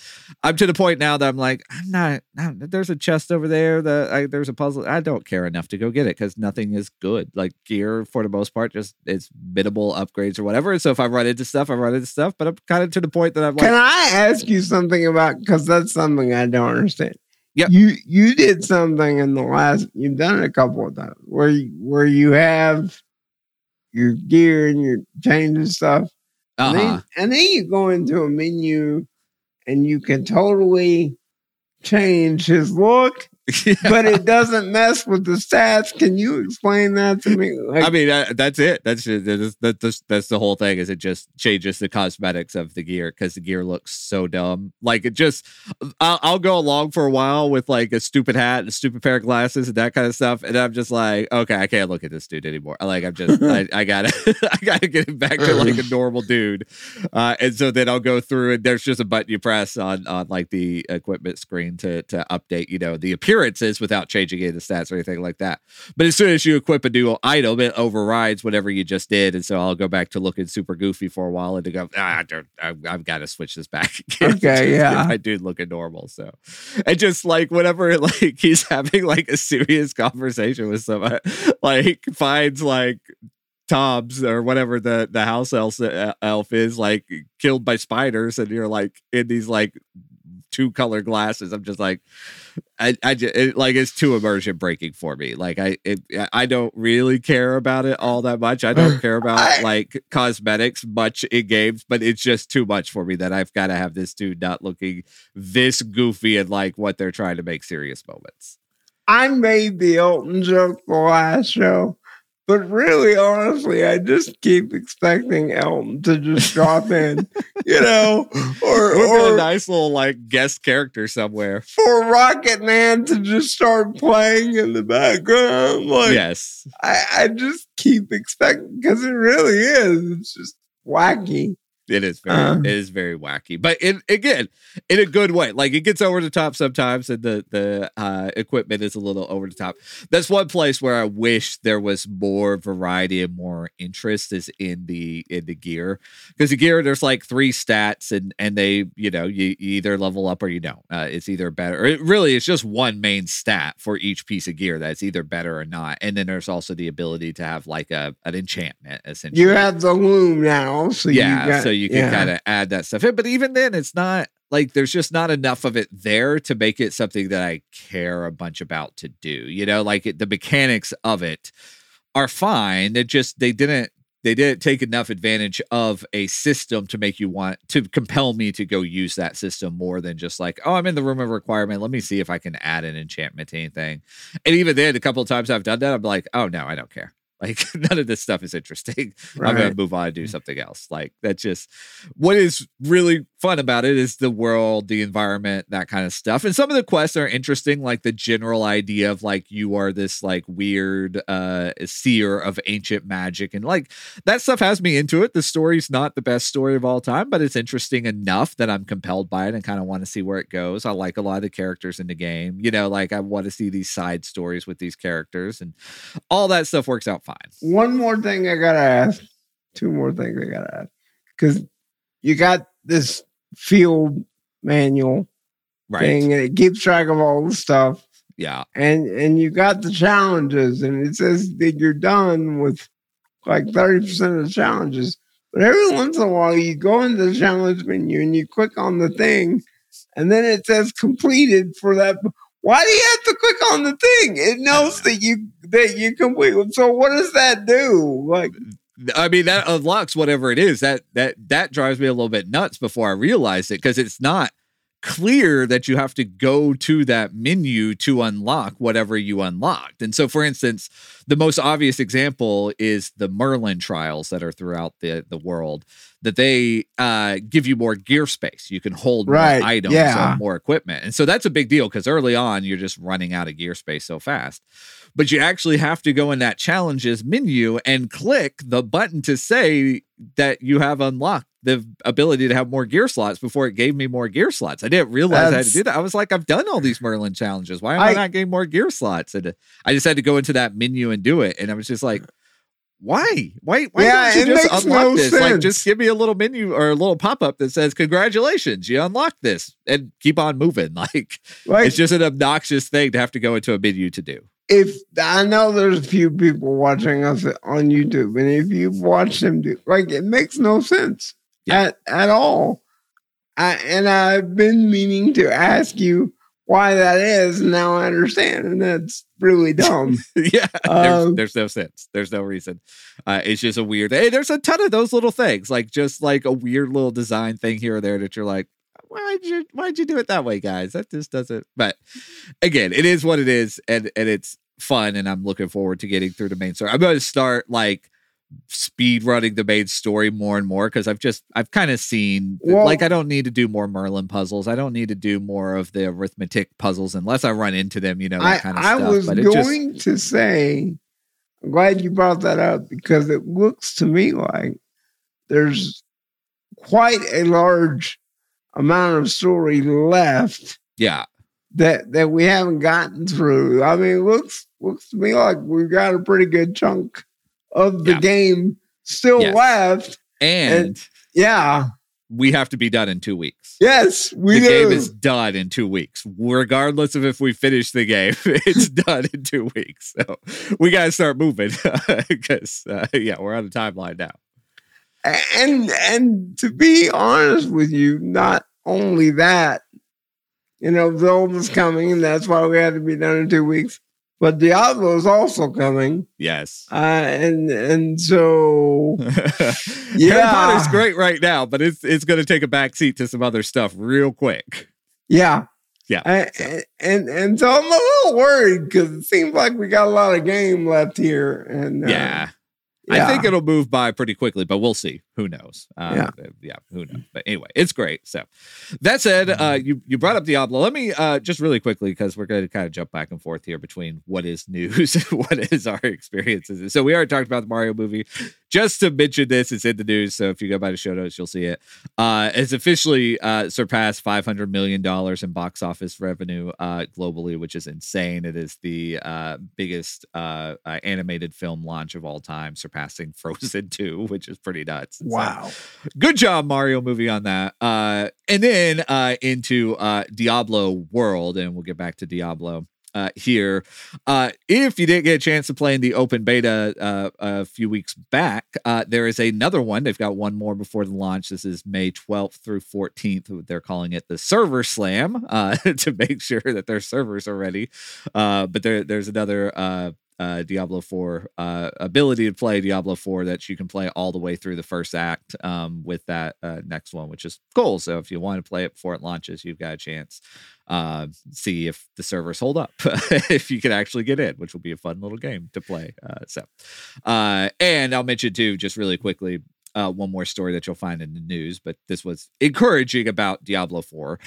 D: I'm to the point now that I'm like, I'm not, not there's a chest over there that I, there's a puzzle. I don't care enough to go get it because nothing is good. Like gear for the most part, just it's minimal upgrades or whatever. So if I run into stuff, I run into stuff, but I'm kind of to the point that I'm like,
A: Can I ask you something about because that's something I don't understand.
D: Yep.
A: You you did something in the last you've done it a couple of times where you, where you have your gear and you're changing stuff.
D: Uh-huh.
A: then, and then you go into a menu and you can totally change his look, <laughs> but it doesn't mess with the stats. Can you explain that to me? Like,
D: I mean, uh, that's it. That's just, that's, that's that's the whole thing. Is it just changes the cosmetics of the gear because the gear looks so dumb. Like it just, I'll, I'll go along for a while with like a stupid hat, and a stupid pair of glasses, and that kind of stuff, and I'm just like, okay, I can't look at this dude anymore. Like I'm just, <laughs> I, I gotta, <laughs> I gotta get him back to like a normal dude. Uh, and so then I'll go through, and there's just a button you press on on like the equipment screen to to update, you know, the appearances without changing any of the stats or anything like that. But as soon as you equip a new item, it overrides whatever you just did, and so I'll go back to looking super goofy for a while and to go, ah, I don't, I, I've got to switch this back. <laughs> again
A: Okay, <laughs> yeah.
D: I do looking normal. So, and just like whenever <laughs> like he's having like a serious conversation with someone, like finds like Tom's or whatever the the house elf, uh, elf is like killed by spiders, and you're like in these like two color glasses. I'm just like, I, I just, it, like it's too immersion breaking for me. Like I, it, I don't really care about it all that much. I <laughs> don't care about
A: I-
D: like cosmetics much in games, but it's just too much for me that I've got to have this dude not looking this goofy and like what they're trying to make serious moments.
A: I made the Elton joke the last show, but really, honestly, I just keep expecting Elton to just drop in, <laughs> you know, or
D: be a nice little like guest character somewhere.
A: for Rocket Man to just start playing in the background. Like,
D: yes.
A: I, I just keep expecting because it really is. It's just wacky.
D: It is very,
A: Uh.
D: it is very wacky, but in again, in a good way. Like it gets over the top sometimes, and the the uh, equipment is a little over the top. That's one place where I wish there was more variety and more interest is in the in the gear because the gear there's like three stats and and they you know you, you either level up or you don't. Uh, it's either better. Or it really is just one main stat for each piece of gear that's either better or not, and then there's also the ability to have like a an enchantment essentially.
A: You have the loom now, so
D: yeah,
A: you got,
D: so you can
A: yeah.
D: kind of add that stuff in. But even then, it's not like there's just not enough of it there to make it something that I care a bunch about to do. You know, like it, the mechanics of it are fine. It just they didn't they didn't take enough advantage of a system to make you want to compel me to go use that system more than just like oh I'm in the room of requirement. Let me see if I can add an enchantment to anything. And even then, a couple of times I've done that, I'm like oh no, I don't care. Like <laughs> none of this stuff is interesting. I'm gonna move on and do mm. something else. Like that's just what is really fun about it is the world, the environment, that kind of stuff. And some of the quests are interesting, like the general idea of like you are this like weird uh seer of ancient magic. And like that stuff has me into it. The story's not the best story of all time, but it's interesting enough that I'm compelled by it and kind of want to see where it goes. I like a lot of the characters in the game. You know, like I want to see these side stories with these characters and all that stuff works out fine.
A: One more thing I gotta ask. Two more things I gotta ask. Because you got this field manual
D: Right.
A: thing and it keeps track of all the stuff.
D: Yeah.
A: And and you got the challenges and it says that you're done with like 30% of the challenges. But every once in a while you go into the challenge menu and you click on the thing and then it says completed for that. Why do you have to click on the thing? It knows <laughs> that you that you complete. So what does that do? Like
D: I mean, that unlocks whatever it is. That that that drives me a little bit nuts before I realize it because it's not clear that you have to go to that menu to unlock whatever you unlocked. And so, for instance, the most obvious example is the Merlin trials that are throughout the the world. That they uh, give you more gear space. You can hold
A: Right,
D: more items
A: yeah.
D: more equipment, and so that's a big deal because early on you're just running out of gear space so fast but you actually have to go in that challenges menu and click the button to say that you have unlocked the ability to have more gear slots before it gave me more gear slots. I didn't realize I had to do that. I was like, I've done all these Merlin challenges. Why am I,
A: I-
D: not getting more gear slots? And uh, I just had to go into that menu and do it. And I was just like, why? Why? Why
A: Yeah,
D: don't you
A: it
D: just
A: makes
D: unlock
A: no
D: this? Like, just give me a little menu or a little pop up that says, "Congratulations, you unlocked this," and keep on moving. <laughs> Like,
A: like
D: it's just an obnoxious thing to have to go into a menu to do.
A: If I know there's a few people watching us on YouTube, and if you've watched them do like it makes no sense
D: Yeah.
A: at at all. I, and I've been meaning to ask you why that is. And now I understand, and that's really <laughs> dumb.
D: yeah, there's,
A: Um,
D: there's no sense. There's no reason. Uh, it's just a weird. Hey, there's a ton of those little things, like just like a weird little design thing here or there that you're like, why'd you why'd you do it that way, guys? That just doesn't. But again, it is what it is, and and it's fun, and I'm looking forward to getting through the main story. I'm going to start like speed running the main story more and more because I've just I've kind of seen
A: Well-
D: like I don't need to do more Merlin puzzles. I don't need to do more of the arithmetic puzzles unless I run into them, you know, that
A: I,
D: kind of
A: I
D: stuff.
A: was
D: but it just
A: going to say, I'm glad you brought that up because it looks to me like there's quite a large amount of story left
D: yeah.
A: that that we haven't gotten through. I mean, it looks looks to me like we've got a pretty good chunk of the
D: Yeah.
A: game still
D: Yes.
A: left.
D: And,
A: Yeah.
D: we have to be done in two weeks.
A: Yes, we
D: the
A: do.
D: game is done in two weeks, regardless of if we finish the game. <laughs> It's done in two weeks, so we got to start moving <laughs> because uh, yeah, we're on a timeline now.
A: And and to be honest with you, not only that, you know, Zelda's coming, and that's why we had to be done in two weeks. But Diablo is also coming,
D: Yes.
A: uh, and and so <laughs>
D: Harry
A: Yeah.
D: Potter's great right now, but it's it's going to take a back seat to some other stuff real quick.
A: yeah,
D: Yeah.
A: I, and and so I'm a little worried because it seems like we got a lot of game left here, and uh,
D: yeah.
A: Yeah.
D: I think it'll move by pretty quickly, but we'll see. Who knows? Uh,
A: Yeah.
D: yeah, who knows? But anyway, it's great. So that said, uh,
A: Mm-hmm.
D: you you brought up Diablo. Let me uh, just really quickly because we're going to kind of jump back and forth here between what is news <laughs> and what is our experiences. So we already talked about the Mario movie. Just to mention this, it's in the news. So if you go by the show notes, you'll see it. Uh, it's officially uh, surpassed five hundred million dollars in box office revenue uh, globally, which is insane. It is the uh, biggest uh, uh, animated film launch of all time, surpassing <laughs> Frozen Two, which is pretty nuts. So,
A: wow.
D: good job mario movie on that uh and then uh into uh diablo world and we'll get back to diablo uh here. Uh if you didn't get a chance to play in the open beta uh a few weeks back uh there is another one. They've got one more before the launch. This is may 12th through 14th they're calling it the server slam uh <laughs> to make sure that their servers are ready. Uh but there there's another uh Diablo 4 uh, ability to play Diablo 4 that you can play all the way through the first act um, with that uh, next one, which is cool. So if you want to play it before it launches, you've got a chance. Uh, see if the servers hold up, <laughs> if you can actually get in, which will be a fun little game to play. Uh, so, uh, and I'll mention too, just really quickly, uh, one more story that you'll find in the news, but this was encouraging about Diablo 4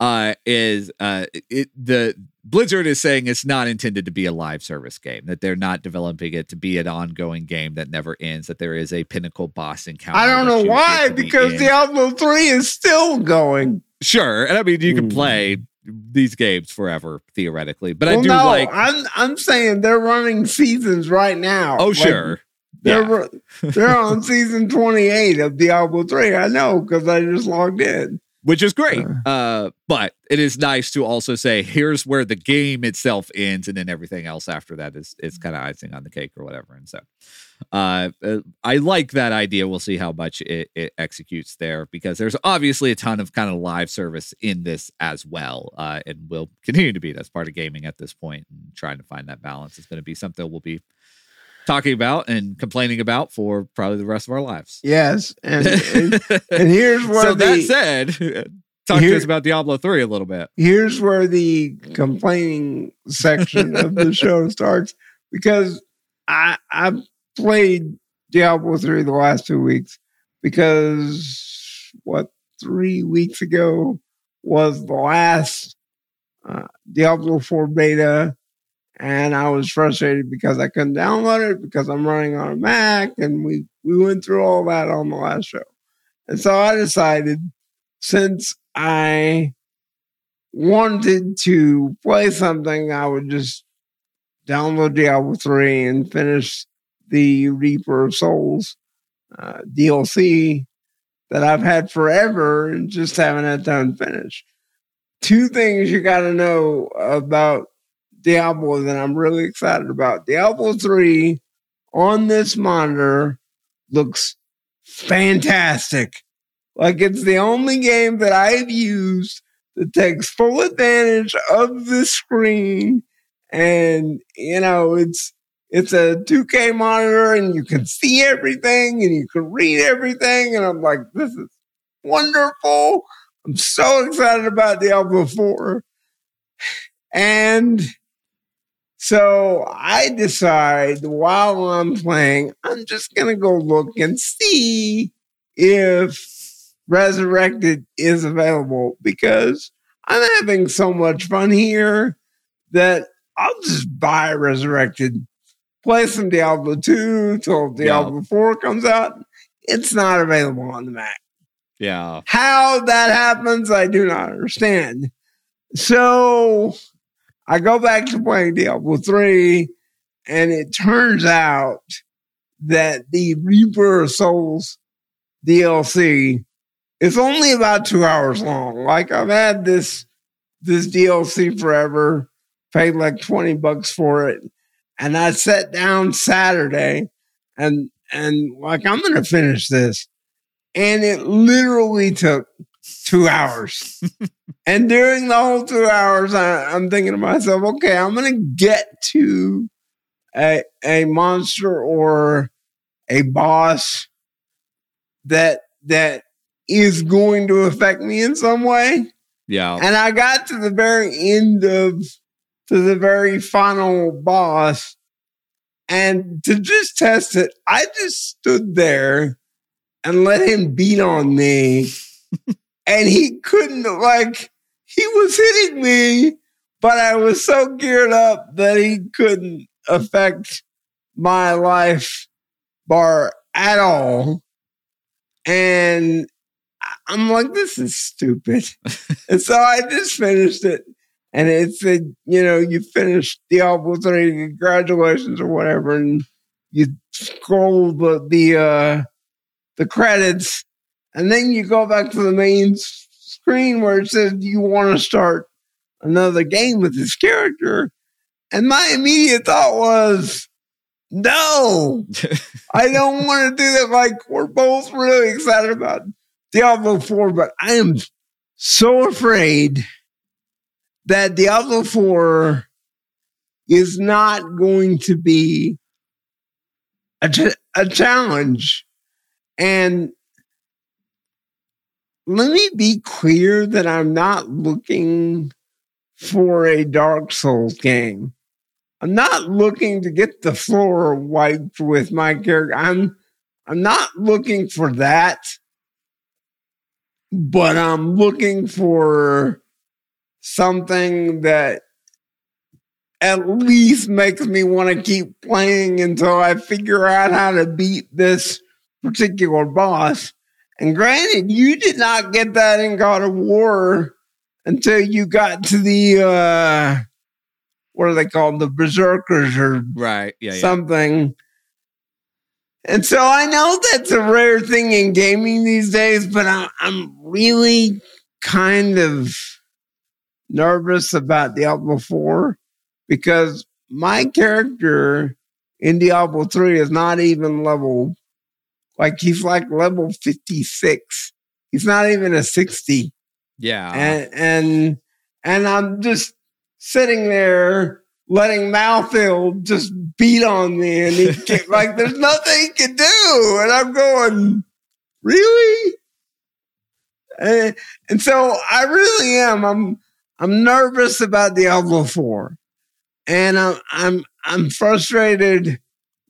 D: uh, is uh, it, the Blizzard is saying it's not intended to be a live service game, that they're not developing it to be an ongoing game that never ends, that there is a pinnacle boss encounter.
A: I don't know why because
D: in.
A: Diablo three is still going.
D: Sure. And I mean, you can play these games forever, theoretically, but I do
A: no,
D: like.
A: I'm, I'm saying they're running seasons right now.
D: oh,
A: Like,
D: sure.
A: They're
D: Yeah.
A: they're <laughs> on season 28 of Diablo 3. I know because I just logged in.
D: Which is great. Uh, but it is nice to also say here's where the game itself ends, and then everything else after that is is kind of icing on the cake or whatever. And so, uh, uh, I like that idea. We'll see how much it, it executes there because there's obviously a ton of kind of live service in this as well, uh, and will continue to be. That's part of gaming at this point, and trying to find that balance is going to be something we'll be talking about and complaining about for probably the rest of our lives.
A: Yes. And, and, <laughs> and here's where
D: so
A: the
D: that said, <laughs> talk to us about Diablo 3 a little bit.
A: here's where the complaining section of the <laughs> show starts because I I played Diablo 3 the last two weeks because what three weeks ago was the last uh, Diablo 4 beta and I was frustrated because I couldn't download it because I'm running on a Mac and we we went through all that on the last show. And so I decided since I wanted to play something, I would just download Diablo 3 and finish the Reaper of Souls uh, DLC that I've had forever and just haven't had time to finish. Two things you got to know about Diablo that I'm really excited about. Diablo 3 on this monitor looks fantastic. Like it's the only game that I've used that takes full advantage of the screen and you know it's it's a 2K monitor and you can see everything and you can read everything and I'm like this is wonderful. I'm so excited about Diablo 4. <sighs> And so I decide while I'm playing, I'm just going to go look and see if Resurrected is available because I'm having so much fun here that I'll just buy Resurrected, play some Diablo 2 till Diablo 4 comes out. It's not available on the Mac.
D: Yeah.
A: How that happens, I do not understand. So I go back to playing Diablo 3, and it turns out that the Reaper of Souls DLC is only about two hours long. Like I've had this this DLC forever, paid like 20 bucks for it. And I sat down Saturday and and like I'm gonna finish this. And it literally took two hours. <laughs> and during the whole two hours, I, I'm thinking to myself, okay, I'm going to get to a, a monster or a boss that, that is going to affect me in some way.
D: Yeah.
A: And I got to the very end of, to the very final boss. And to just test it, I just stood there and let him beat on me. <laughs> and he couldn't, like, he was hitting me, but I was so geared up that he couldn't affect my life bar at all. And I'm like, this is stupid. <laughs> and so I just finished it. And it said, you know, you finished Diablo 3, congratulations or whatever. And you scroll the, the, uh, the credits. And then you go back to the main screen where it says you want to start another game with this character. And my immediate thought was, no, <laughs> I don't want to do that. Like, we're both really excited about Diablo 4, but I am so afraid that Diablo 4 is not going to be a, ch- a challenge. And let me be clear that I'm not looking for a Dark Souls game. I'm not looking to get the floor wiped with my character. I'm I'm not looking for that. But I'm looking for something that at least makes me want to keep playing until I figure out how to beat this particular boss. And granted, you did not get that in God of War until you got to the uh what are they called? The berserkers or
D: right. Yeah. Yeah.
A: something. And so I know that's a rare thing in gaming these days, but I'm, I'm really kind of nervous about Diablo 4 because my character in Diablo 3 is not even level, like he's like level 56. He's not even a 60
D: yeah.
A: and and and I'm just sitting there letting Malthael just beat on me, and he <laughs> can, like there's nothing he can do, and I'm going, really? And, and so I really am. I'm I'm nervous about the Diablo Four, and I'm I'm I'm frustrated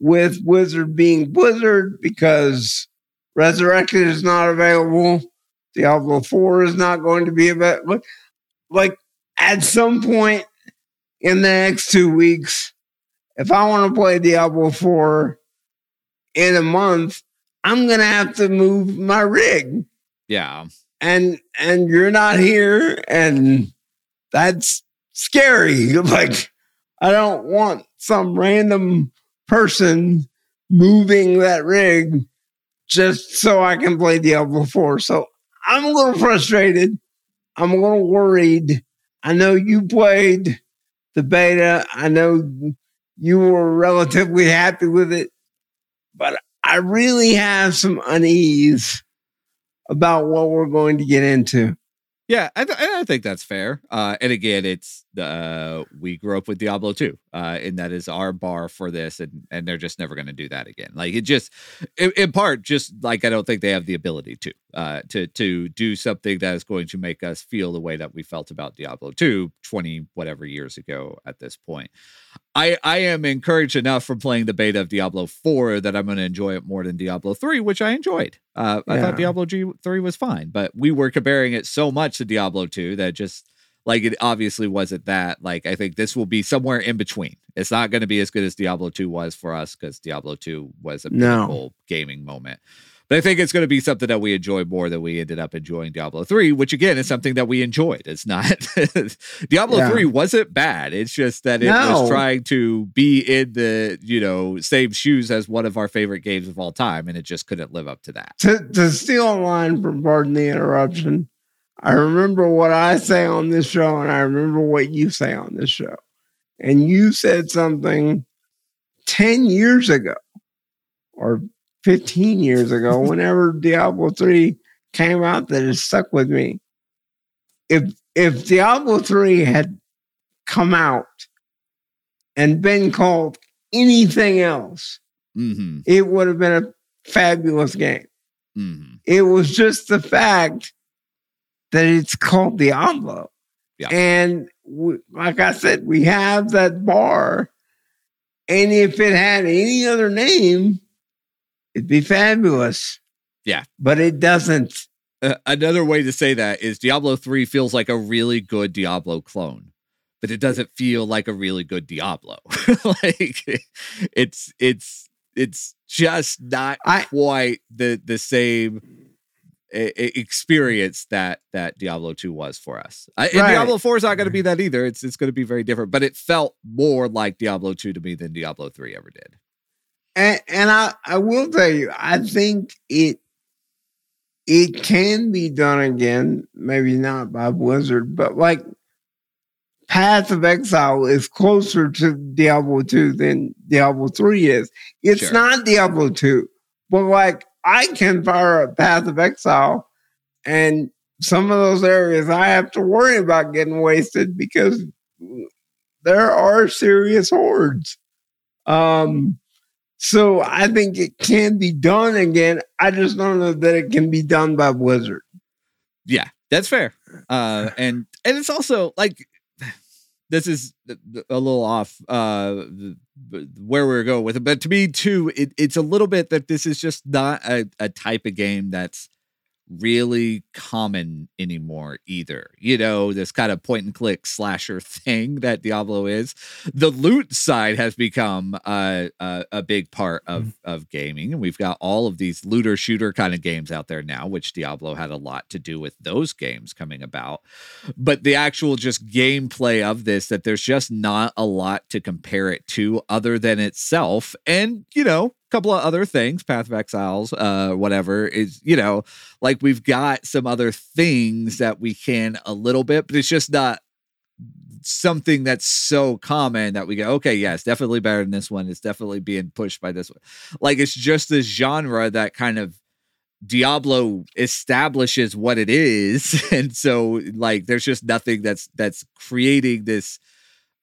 A: with Blizzard being Blizzard because Resurrected is not available. Diablo 4 is not going to be available. Like at some point in the next two weeks, if I want to play Diablo 4 in a month, I'm gonna have to move my rig.
D: yeah.
A: And and you're not here, and that's scary. <laughs> Like I don't want some random person moving that rig just so I can play the Diablo 4. So I'm a little frustrated. I'm a little worried. I know you played the beta. I know you were relatively happy with it, but I really have some unease about what we're going to get into.
D: Yeah, I, th- I think that's fair. Uh, and again, it's uh, we grew up with Diablo 2, uh, and that is our bar for this, and and they're just never going to do that again. Like it just, in, in part, just like I don't think they have the ability to, uh, to to do something that is going to make us feel the way that we felt about Diablo 2 20 whatever years ago at this point. I I am encouraged enough from playing the beta of Diablo 4 that I'm going to enjoy it more than Diablo 3, which I enjoyed. Uh, I thought Diablo G 3 was fine, but we were comparing it so much to Diablo 2 that just like it obviously wasn't that. Like I think this will be somewhere in between. It's not going to be as good as Diablo 2 was for us because Diablo 2 was a
A: No.
D: beautiful gaming moment. But I think it's going to be something that we enjoy more than we ended up enjoying Diablo 3, which again is something that we enjoyed. It's not <laughs> Diablo
A: Yeah.
D: 3 wasn't bad. It's just that it
A: No.
D: was trying to be in the, you know, same shoes as one of our favorite games of all time, and it just couldn't live up to that.
A: to, to steal a line from Pardon the Interruption, I remember what I say on this show and I remember what you say on this show. And you said something 10 years ago or 15 years ago, <laughs> whenever Diablo 3 came out that has stuck with me. If if Diablo 3 had come out and been called anything else,
D: Mm-hmm.
A: it would have been a fabulous game.
D: Mm-hmm.
A: It was just the fact that it's called the Diablo.
D: Yeah.
A: And we, like I said, we have that bar. And if it had any other name, it'd be fabulous.
D: Yeah.
A: But it doesn't.
D: Uh, another way to say that is Diablo 3 feels like a really good Diablo clone, but it doesn't feel like a really good Diablo. <laughs> like it's it's it's just not
A: I-
D: quite the the same experience that that Diablo 2 was for us. I, and Diablo 4 is not going to be mm-hmm. that either. It's it's going to be very different, but it felt more like Diablo 2 to me than Diablo 3 ever did.
A: And, and I, I will tell you, I think it it can be done again. Maybe not by Blizzard, but like Path of Exile is closer to Diablo 2 than Diablo 3 is. It's
D: Sure.
A: not Diablo 2, but like I can fire a Path of Exile and some of those areas I have to worry about getting wasted because there are serious hordes. Um, so I think it can be done again. I just don't know that it can be done by Blizzard.
D: Yeah, that's fair. Uh, and and it's also like this is a little off uh where we are going with it, but to me too, it, it's a little bit that this is just not a, a type of game that's really common anymore either. You know, this kind of point and click slasher <laughs> thing that Diablo is. The loot side has become uh, a a big part of of gaming, and we've got all of these looter shooter kind of games out there now, which Diablo had a lot to do with those games coming about. But the actual just gameplay of this, that there's just not a lot to compare it to other than itself, and you know. Couple of other things, Path of Exiles, uh, whatever is, you know, like we've got some other things that we can a little bit, but it's just not something that's so common that we go, okay, yeah, it's definitely better than this one. It's definitely being pushed by this one. Like it's just this genre that kind of Diablo establishes what it is. <laughs> And so like there's just nothing that's that's creating this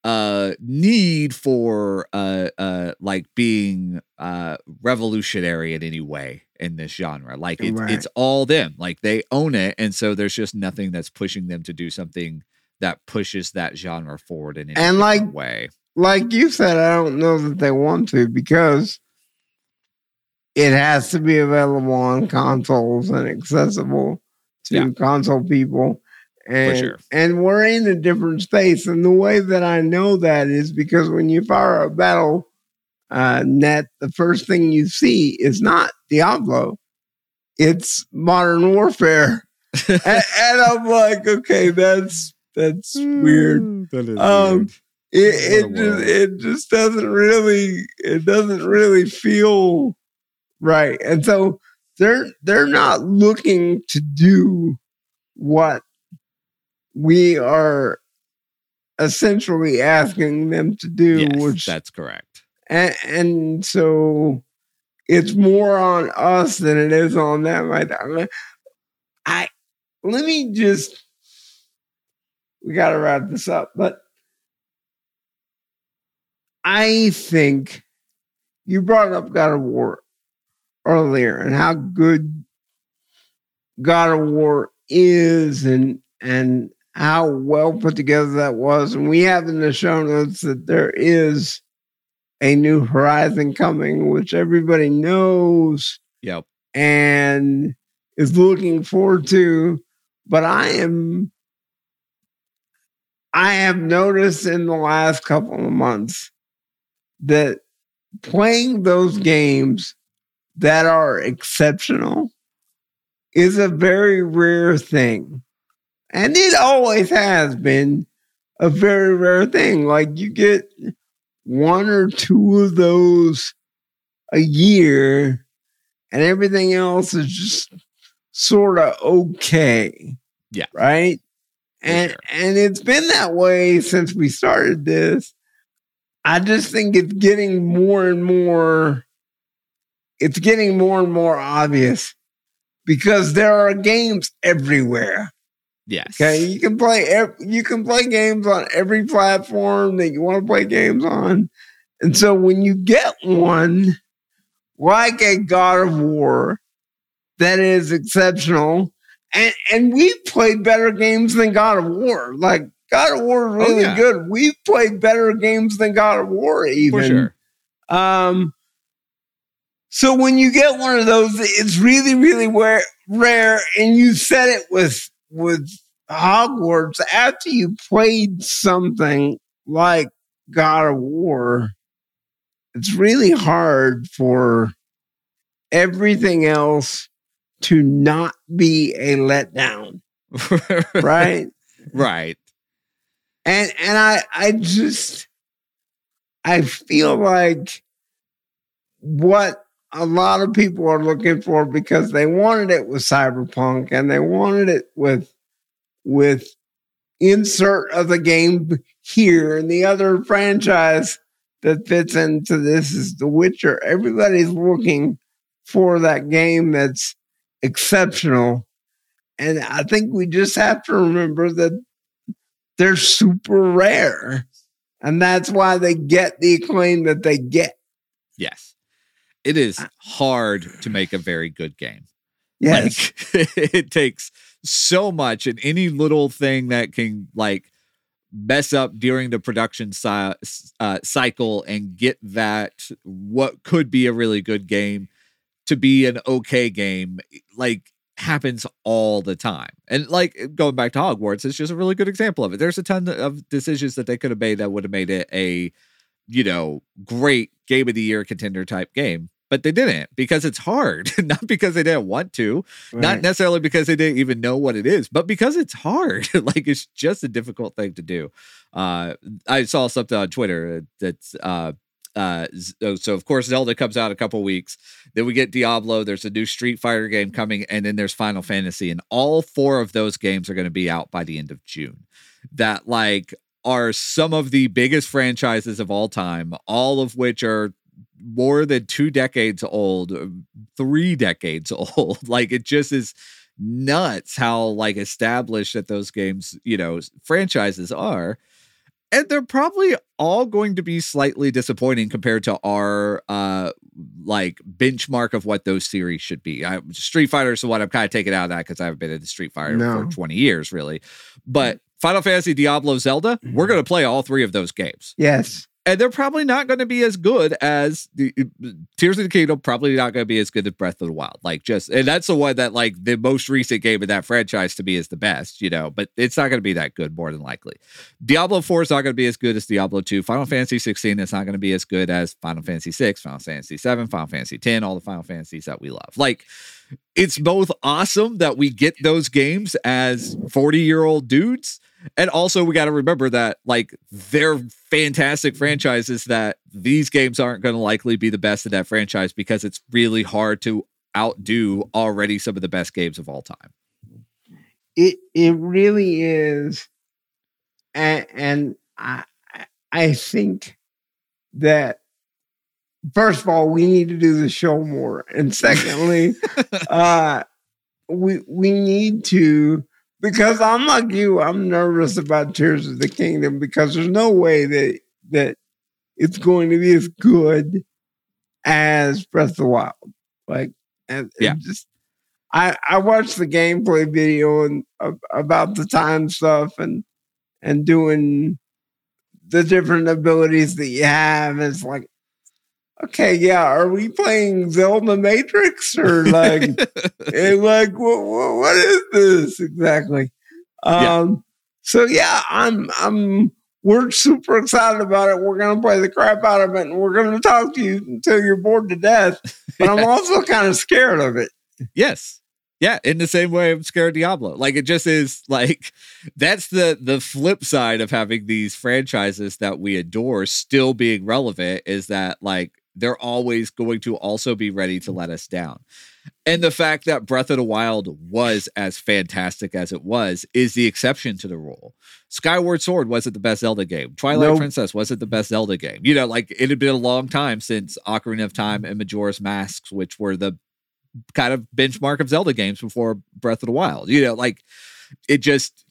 D: uh need for uh uh like being uh revolutionary in any way in this genre like it's
A: Right.
D: it's all them like they own it and so there's just nothing that's pushing them to do something that pushes that genre forward in any
A: And, like,
D: way
A: Like you said, I don't know that they want to because it has to be available on consoles and accessible to
D: Yeah.
A: console people. And,
D: sure.
A: and we're in a different space. And the way that I know that is because when you fire a battle uh, net, the first thing you see is not Diablo, it's Modern Warfare. <laughs> and, and I'm like, okay, that's that's weird.
D: that is
A: Um, It it just, it just doesn't really it doesn't really feel right. And so they're they're not looking to do what we are essentially asking them to do,
D: yes
A: which
D: that's correct
A: and, and so it's more on us than it is on them. I, I let me just we got to wrap this up, but I think you brought up God of War earlier and how good God of War is and and how well put together that was. And we have in the show notes that there is a new horizon coming, which everybody knows
D: yep
A: and is looking forward to. But I am, I have noticed in the last couple of months that playing those games that are exceptional is a very rare thing. And it always has been a very rare thing. Like you get one or two of those a year, and everything else is just sort of okay.
D: Yeah.
A: Right. And
D: sure.
A: and it's been that way since we started this. I just think it's getting more and more it's getting more and more obvious because there are games everywhere.
D: Yes.
A: Okay, you can play you can play games on every platform that you want to play games on, and so when you get one like a God of War that is exceptional, and and we've played better games than God of War. Like God of War is
D: Oh,
A: really
D: yeah.
A: good. We've played better games than God of War, even.
D: For sure.
A: Um, so when you get one of those, it's really, really rare, rare. And you said it with with Hogwarts after you played something like God of War. It's really hard for everything else to not be a letdown, <laughs> right?
D: right.
A: and and I I just I feel like what a lot of people are looking for because they wanted it with cyberpunk and they wanted it with with insert of the game here and the other franchise that fits into this is The Witcher. Everybody's looking for that game that's exceptional. And I think we just have to remember that they're super rare. And that's why they get the acclaim that they get.
D: Yes. It is hard to make a very good game.
A: Yes.
D: Like <laughs> it takes so much and any little thing that can like mess up during the production cy- uh, cycle and get that what could be a really good game to be an okay game like happens all the time. And like going back to Hogwarts, it's just a really good example of it. There's a ton of decisions that they could have made that would have made it a you know, great game of the year contender type game. But they didn't because it's hard, <laughs> not because they didn't want to, not necessarily because they didn't even know what it is, but because it's hard. <laughs> like it's just a difficult thing to do. Uh, I saw something on Twitter that's uh, uh, so of course Zelda comes out a couple weeks. Then we get Diablo. There's a new Street Fighter game coming, and then there's Final Fantasy, and all four of those games are going to be out by the end of June. That like are some of the biggest franchises of all time, all of which are more than two decades old, uh, three decades <laughs> old. like it just is nuts how like established that those games, you know, franchises are. And they're probably all going to be slightly disappointing compared to our uh like benchmark of what those series should be. I, Street Fighter is the one I'm kind of taking out of that because I haven't been into Street Fighter
A: No.
D: for 20 years, really. But Final Fantasy, Diablo, Zelda, we're going to play all three of those games
A: Yes.
D: And they're probably not going to be as good as the uh, Tears of the Kingdom. Probably not going to be as good as Breath of the Wild. Like just, and that's the one that like the most recent game in that franchise to me is the best, you know. But it's not going to be that good more than likely. Diablo Four is not going to be as good as Diablo Two. Final Fantasy Sixteen is not going to be as good as Final Fantasy Six, Final Fantasy Seven, Final Fantasy Ten, all the Final Fantasies that we love. Like it's both awesome that we get those games as 40 year old dudes. And also, we got to remember that, like, they're fantastic franchises that these games aren't going to likely be the best in that franchise because it's really hard to outdo already some of the best games of all time.
A: It it really is. And and I I- I think that first of all, we need to do the show more. And secondly, <laughs> uh we we need to because I'm like you, I'm nervous about Tears of the Kingdom because there's no way that that it's going to be as good as Breath of the Wild. Like and, and
D: Yeah.
A: just I I watched the gameplay video and uh, about the time stuff and and doing the different abilities that you have. And it's like, okay, yeah, are we playing Zelda Matrix or like and <laughs> like what, what, what is this exactly
D: Yeah.
A: um so yeah i'm i'm we're super excited about it we're gonna play the crap out of it and we're gonna talk to you until you're bored to death but i'm <laughs> also kind of scared of it
D: Yes. Yeah, in the same way I'm scared of Diablo. Like it just is like <laughs> that's the the flip side of having these franchises that we adore still being relevant is that like they're always going to also be ready to mm. let us down. And the fact that Breath of the Wild was as fantastic as it was is the exception to the rule. Skyward Sword wasn't the best Zelda game. Twilight
A: Nope.
D: Princess wasn't the best Zelda game. You know, like it had been a long time since Ocarina of Time and Majora's Masks, which were the kind of benchmark of Zelda games before Breath of the Wild. You know, like it just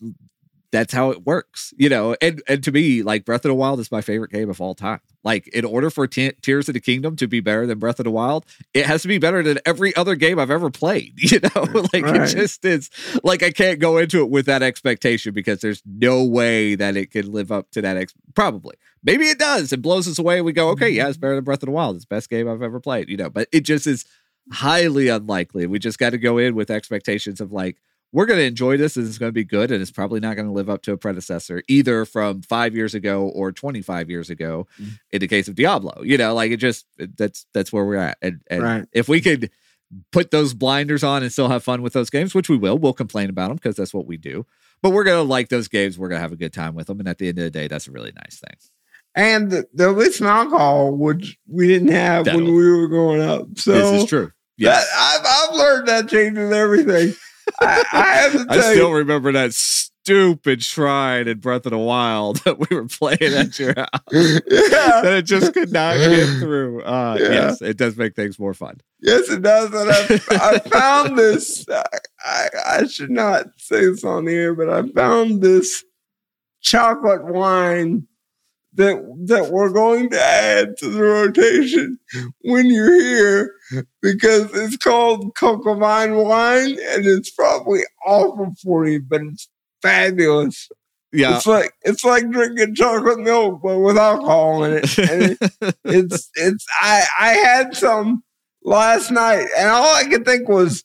D: that's how it works. You know, and and to me, like Breath of the Wild is my favorite game of all time. Like in order for Te- Tears of the Kingdom to be better than Breath of the Wild, it has to be better than every other game I've ever played. <laughs> You know, like
A: Right.
D: it just is. Like I can't go into it with that expectation because there's no way that it could live up to that. Ex- probably, maybe it does. It blows us away. and We go, okay, yeah, it's mm-hmm. better than Breath of the Wild. It's the best game I've ever played. You know, but it just is highly unlikely. We just got to go in with expectations of like we're going to enjoy this and it's going to be good and it's probably not going to live up to a predecessor either from 5 years ago or 25 years ago
A: Mm.
D: in the case of Diablo. You know, like it just that's that's where we're at. And, and
A: Right.
D: if we could put those blinders on and still have fun with those games, which we will, we'll complain about them because that's what we do. But we're going to like those games. We're going to have a good time with them and at the end of the day that's a really nice thing.
A: And the, the with alcohol, which we didn't have when
D: That'll-
A: we were growing up. So
D: this is true. Yes.
A: that, I've, I've learned that changes everything. I, I have to
D: I still
A: you,
D: remember that stupid shrine in Breath of the Wild <laughs> that we were playing at your <laughs> house.
A: yeah,
D: that it just could not get through. Uh,
A: Yeah.
D: Yes, it does make things more fun.
A: yes, it does. And I, I <laughs> found this. I, I, I should not say this on the air, but I found this chocolate wine that that we're going to add to the rotation when you're here because it's called ChocoVine wine and it's probably awful for you, but it's fabulous.
D: Yeah.
A: It's like it's like drinking chocolate milk but with alcohol in it. And it <laughs> it's it's I I had some last night and all I could think was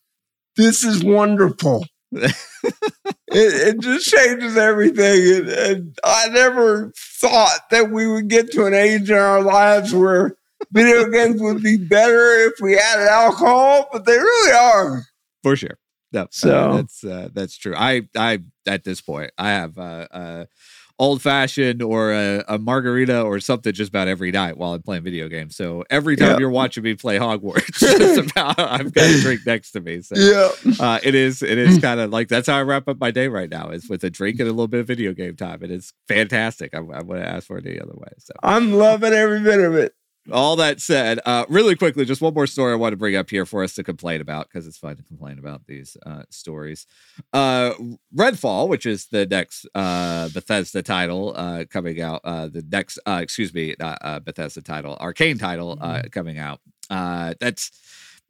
A: this is wonderful. <laughs> it, it just changes everything and, and I never thought that we would get to an age in our lives where video games would be better if we added alcohol, but they really are.
D: For sure. No,
A: So-
D: uh, that's uh, that's true. I I at this point I have uh, uh old fashioned or a, a margarita or something just about every night while I'm playing video games. So every time
A: Yeah.
D: you're watching me play Hogwarts, <laughs> <laughs> just about I've got a drink next to me. So
A: Yeah.
D: uh, it is it is <laughs> kind of like that's how I wrap up my day right now is with a drink and a little bit of video game time. And it's fantastic. I, I wouldn't ask for it any other way. So
A: I'm loving every bit of it.
D: All that said, uh, really quickly, just one more story I want to bring up here for us to complain about because it's fun to complain about these uh, stories. Uh, Redfall, which is the next uh, Bethesda title uh, coming out, uh, the next, uh, excuse me, not uh, Bethesda title, Arkane title uh, coming out. Uh, that's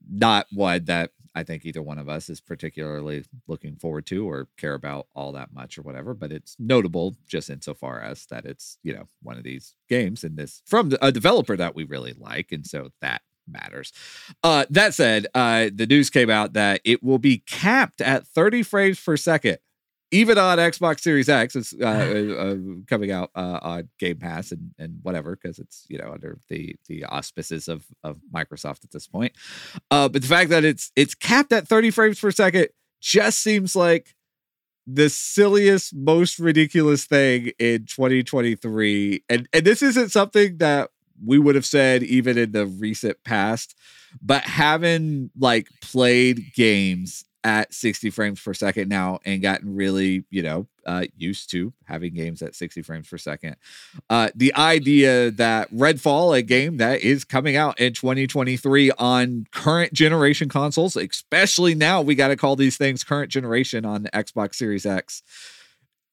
D: not one that I think either one of us is particularly looking forward to or care about all that much or whatever, but it's notable just insofar as that it's, you know, one of these games and this from a developer that we really like. And so that matters. Uh, that said, uh, the news came out that it will be capped at 30 frames per second. Even on Xbox Series X, it's <laughs> uh, uh, coming out uh, on Game Pass and, and whatever because it's you know under the the auspices of of Microsoft at this point. Uh, but the fact that it's it's capped at 30 frames per second just seems like the silliest, most ridiculous thing in 2023. And and this isn't something that we would have said even in the recent past, but having like played games at 60 frames per second now and gotten really, you know, uh, used to having games at 60 frames per second. Uh, the idea that Redfall, a game that is coming out in 2023 on current generation consoles, especially now we got to call these things current generation on Xbox Series X,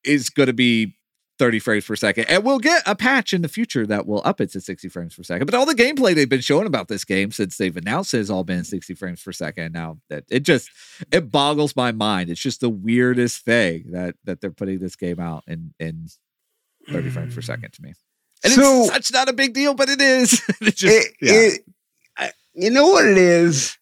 D: is going to be 30 frames per second. And we'll get a patch in the future that will up it to 60 frames per second. But all the gameplay they've been showing about this game since they've announced it has all been 60 frames per second. Now that it just it boggles my mind. It's just the weirdest thing that that they're putting this game out in in 30 frames per second to me. And
A: So-
D: it's such not a big deal, but it is. <laughs> It's just
A: it,
D: yeah.
A: it, I, you know what it is,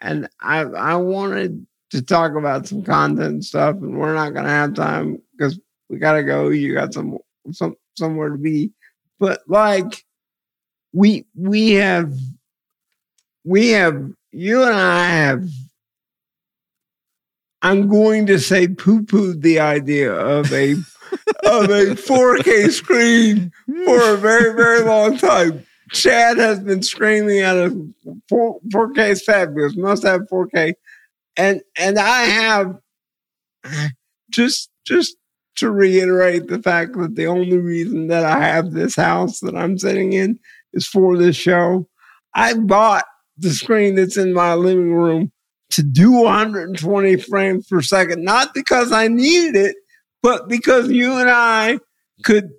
A: and I I wanted to talk about some content stuff, and we're not gonna have time because we gotta go. You got some some somewhere to be, but like we we have we have you and I have. I'm going to say poo pooed the idea of a <laughs> of a 4K screen for a very, very long time. Chad has been screaming at us 4, 4K is fabulous, must have 4K. And and I have just just to reiterate the fact that the only reason that I have this house that I'm sitting in is for this show. I bought the screen that's in my living room to do 120 frames per second, not because I needed it, but because you and I could,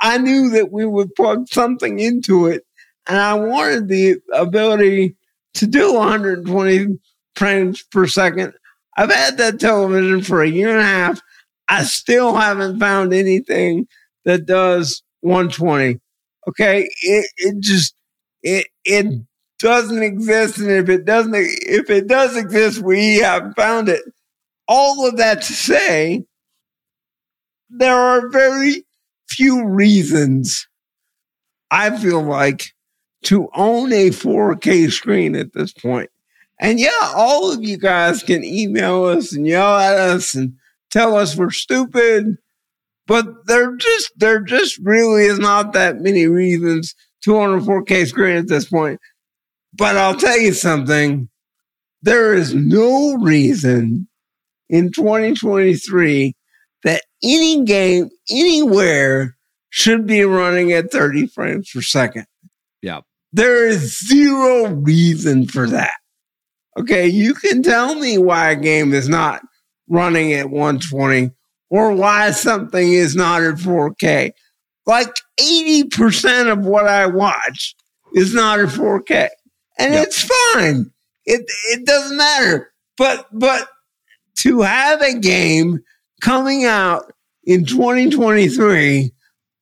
A: I knew that we would plug something into it and I wanted the ability to do 120 frames per second. I've had that television for a year and a half. I still haven't found anything that does 120. Okay. It, it just, it, it doesn't exist. And if it doesn't, if it does exist, we have found it. All of that to say, there are very few reasons I feel like to own a 4K screen at this point. And yeah, all of you guys can email us and yell at us and tell us we're stupid, but there just there just really is not that many reasons to a 4K screen at this point. But I'll tell you something. There is no reason in 2023 that any game anywhere should be running at 30 frames per second.
D: Yeah.
A: There is zero reason for that. Okay, you can tell me why a game is not running at 120 or why something is not at 4K. Like 80% of what I watch is not at 4K. And
D: Yep.
A: it's fine. It it doesn't matter. But but to have a game coming out in 2023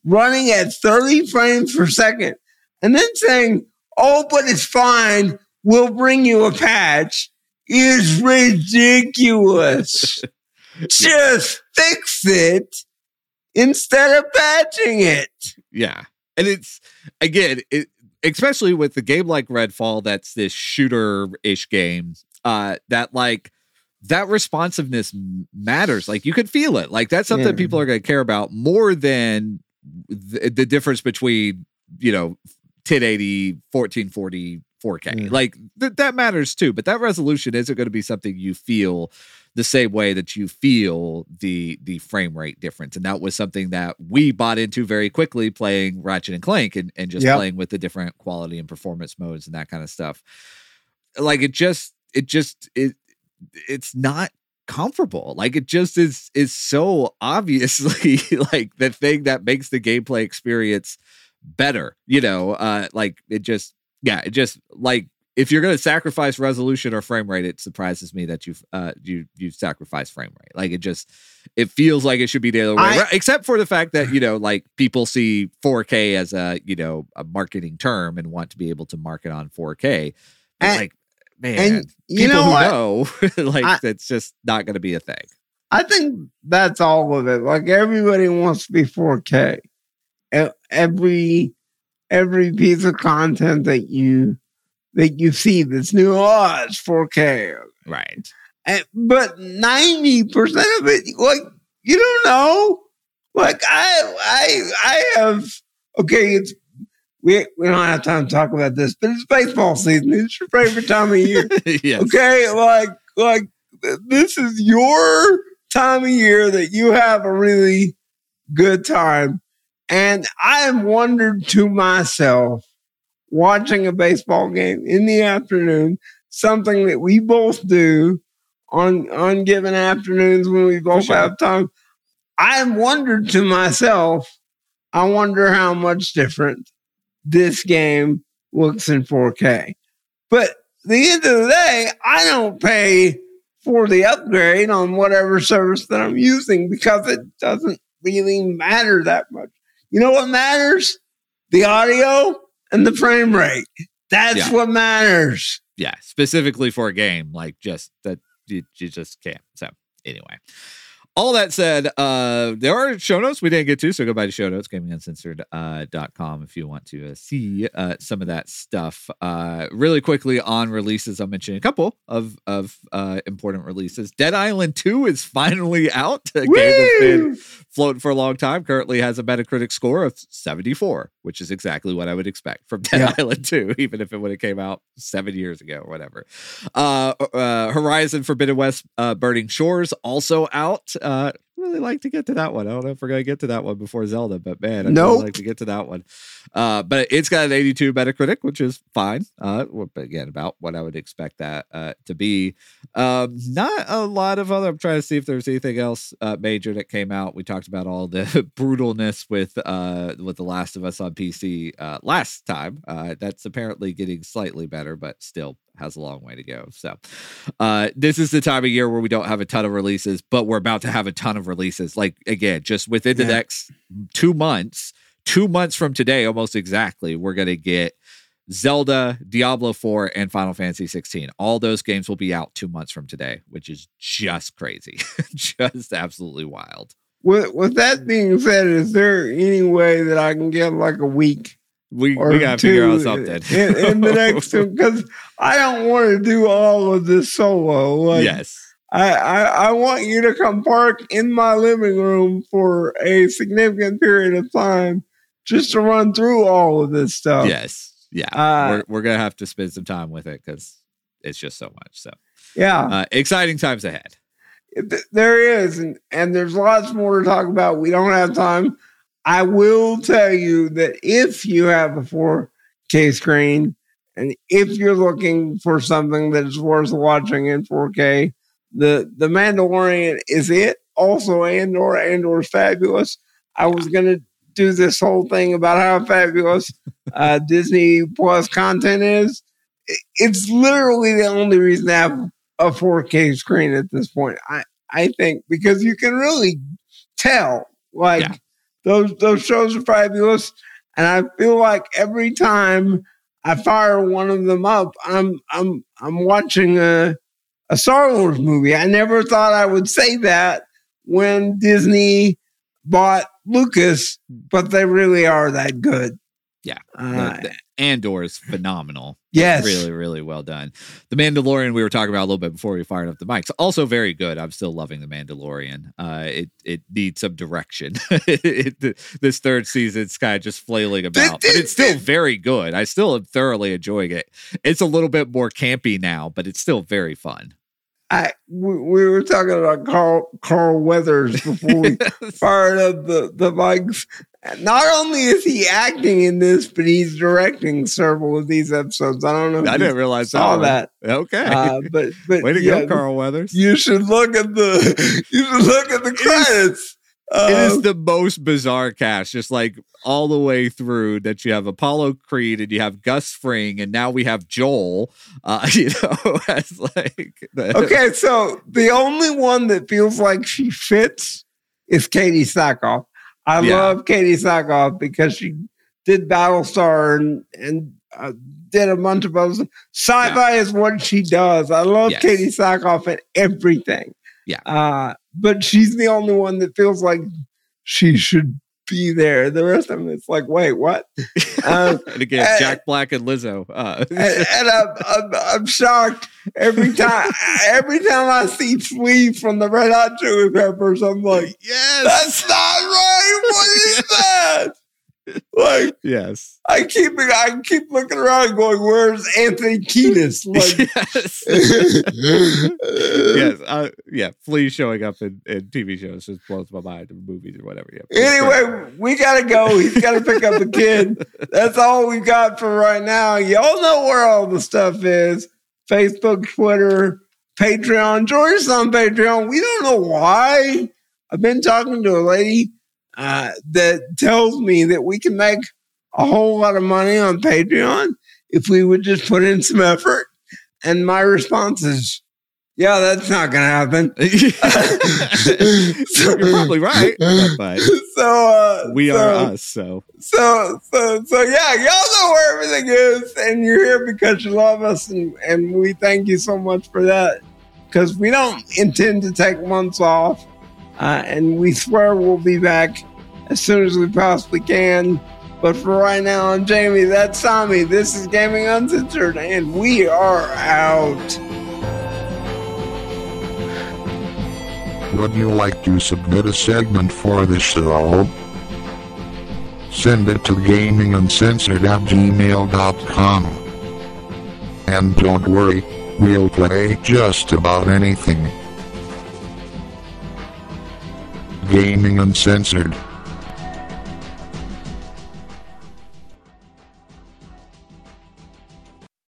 A: running at 30 frames per second and then saying, "Oh, but it's fine. We'll bring you a patch," is ridiculous. <laughs> Just fix it instead of patching it.
D: Yeah. And it's again, it especially with the game like Redfall, that's this shooter ish game, uh, that like that responsiveness matters. Like you can feel it. Like that's something
A: Yeah.
D: people are going to care about more than the, the difference between, you know, 1080, 1440, 4K.
A: Yeah.
D: Like th- that matters too. But that resolution isn't going to be something you feel the same way that you feel the the frame rate difference and that was something that we bought into very quickly playing ratchet and clank and, and just
A: Yep.
D: playing with the different quality and performance modes and that kind of stuff like it just it just it it's not comfortable like it just is is so obviously <laughs> like the thing that makes the gameplay experience better you know uh like it just yeah it just like if you're going to sacrifice resolution or frame rate it surprises me that you've uh you you sacrifice frame rate like it just it feels like it should be the other way
A: I-
D: except for the fact that you know like people see 4k as a you know a marketing term and want to be able to market on 4k but
A: And-
D: like man
A: and you
D: people
A: know
D: who
A: what?
D: know <laughs> like
A: I-
D: that's just not going to be a thing
A: I think that's all of it. Like everybody wants to be 4K. E- Every every piece of content that you that you see that's new, oh, it's 4K.
D: right
A: And, but 90% of it, like, you don't know. Like I I I have okay, it's we we don't have time to talk about this, but it's baseball season. It's your favorite time of year. <laughs>
D: yes
A: Okay, like like this is your time of year that you have a really good time. And I have wondered to myself watching a baseball game in the afternoon, something that we both do on on given afternoons when we both
D: sure.
A: have time. I have wondered to myself, I wonder how much different this game looks in 4K. But the end of the day, I don't pay for the upgrade on whatever service that I'm using because it doesn't really matter that much. You know what matters? The audio and the frame rate. That's
D: Yeah.
A: what matters.
D: yeah specifically for a game like just that you, you just can't so anyway all that said uh there are show notes we didn't get to so go by to show notes gaminguncensored.com uh, com if you want to uh, see uh some of that stuff uh really quickly on releases i'll mention a couple of of uh important releases dead island 2 is finally out a <laughs> game that's been! Floating for a long time. Currently has a Metacritic score of 74, which is exactly what I would expect from <laughs> Dead
A: Yeah.
D: Island 2, even if it would have came out seven years ago or whatever. Uh, uh, Horizon Forbidden West uh, Burning Shores also out. Really like to get to that one. I don't know if we're gonna get to that one before Zelda, but man, I'd
A: Nope.
D: really like to get to that one. Uh, but it's got an 82 Metacritic, which is fine. Uh, but again, about what I would expect that uh, to be. Um, not a lot of other. I'm trying to see if there's anything else uh, major that came out. We talked about all the <laughs> brutalness with uh with The Last of Us on PC uh, last time. Uh, that's apparently getting slightly better, but still has a long way to go. So, uh, this is the time of year where we don't have a ton of releases, but we're about to have a ton of releases. Like again, just within the
A: Yeah.
D: next two months, two months from today, almost exactly, we're gonna get Zelda, Diablo 4, and Final Fantasy 16. All those games will be out two months from today, which is just crazy. <laughs> just absolutely wild.
A: With, with that being said, is there any way that I can get like a week
D: We, we gotta figure out something.
A: in, in the next <laughs> two? Because I don't want to do all of this solo. Like,
D: yes.
A: I, I, I want you to come park in my living room for a significant period of time just to run through all of this stuff.
D: Yes. Yeah.
A: Uh,
D: we're, we're gonna have to spend some time with it because it's just so much. So
A: Yeah.
D: uh, exciting times ahead.
A: There is, and, and there's lots more to talk about. We don't have time. I will tell you that if you have a 4K screen and if you're looking for something that is worth watching in 4K, the the Mandalorian is it. Also, Andor. Andor's fabulous. I was gonna do this whole thing about how fabulous uh, <laughs> Disney Plus content is. It's literally the only reason to have a 4K screen at this point. I I think because you can really tell like
D: Yeah.
A: Those those shows are fabulous, and I feel like every time I fire one of them up, I'm I'm I'm watching a a Star Wars movie. I never thought I would say that when Disney bought Lucas, but they really are that good.
D: Yeah.
A: Uh,
D: The- the Andor is phenomenal.
A: Yes.
D: Really, really well done. The Mandalorian we were talking about a little bit before we fired up the mics. Also very good. I'm still loving the Mandalorian. Uh, it it needs some direction. <laughs> it, this third season's kind of just flailing about, but it's still very good. I still am thoroughly enjoying it. It's a little bit more campy now, but it's still very fun.
A: I we, we were talking about Carl Carl Weathers before we <laughs> fired up the the mics. Not only is he acting in this, but he's directing several of these episodes. I don't know. if
D: I didn't realize
A: saw
D: that.
A: that.
D: Okay.
A: Uh, but but
D: Way to
A: yeah,
D: go, Carl Weathers.
A: You should look at the <laughs> you should look at the credits.
D: It is the most bizarre cast, just like all the way through that you have Apollo Creed and you have Gus Fring, and now we have Joel, uh, <laughs> you know, <laughs> as like the,
A: okay, so the only one that feels like she fits is Katee Sackhoff. I
D: Yeah.
A: love Katee Sackhoff because she did Battlestar and and uh, did a bunch of other. Sci-fi is what she does. I love
D: Yes.
A: Katee Sackhoff at everything.
D: Yeah.
A: uh, but she's the only one that feels like she should be there. The rest of them, it's like, wait, what?
D: And again,
A: uh,
D: Jack Black and Lizzo. Uh,
A: and, and I'm, I'm, I'm shocked every time. every time I see Flea from the Red Hot Chili Peppers, I'm like,
D: yes,
A: that's not right. What is that? Like
D: yes,
A: I keep I keep looking around, going, "Where's Anthony Kiedis?" <laughs> Like,
D: yes. <laughs> yes, uh, yeah. Flea showing up in, in TV shows just blows my mind, in movies or whatever. Yeah,
A: anyway, we gotta go. He's gotta pick up the kid. <laughs> That's all we got for right now. Y'all know where all the stuff is: Facebook, Twitter, Patreon. Join us on Patreon. We don't know why. I've been talking to a lady uh, that tells me that we can make a whole lot of money on Patreon if we would just put in some effort. And my response is, "Yeah, that's not gonna happen."
D: so, <laughs> <laughs> You're probably right, but
A: so uh,
D: we
A: so-
D: are us. So
A: So, so, so, yeah, y'all know where everything is, and you're here because you love us, and, and we thank you so much for that. Because we don't intend to take months off, uh, and we swear we'll be back as soon as we possibly can. But for right now, I'm Jamie. That's Tommy. This is Gaming Uncensored, and we are out.
E: Would you like to submit a segment for the show? Send it to gaminguncensored at gmail.com. And don't worry, we'll play just about anything. Gaming Uncensored.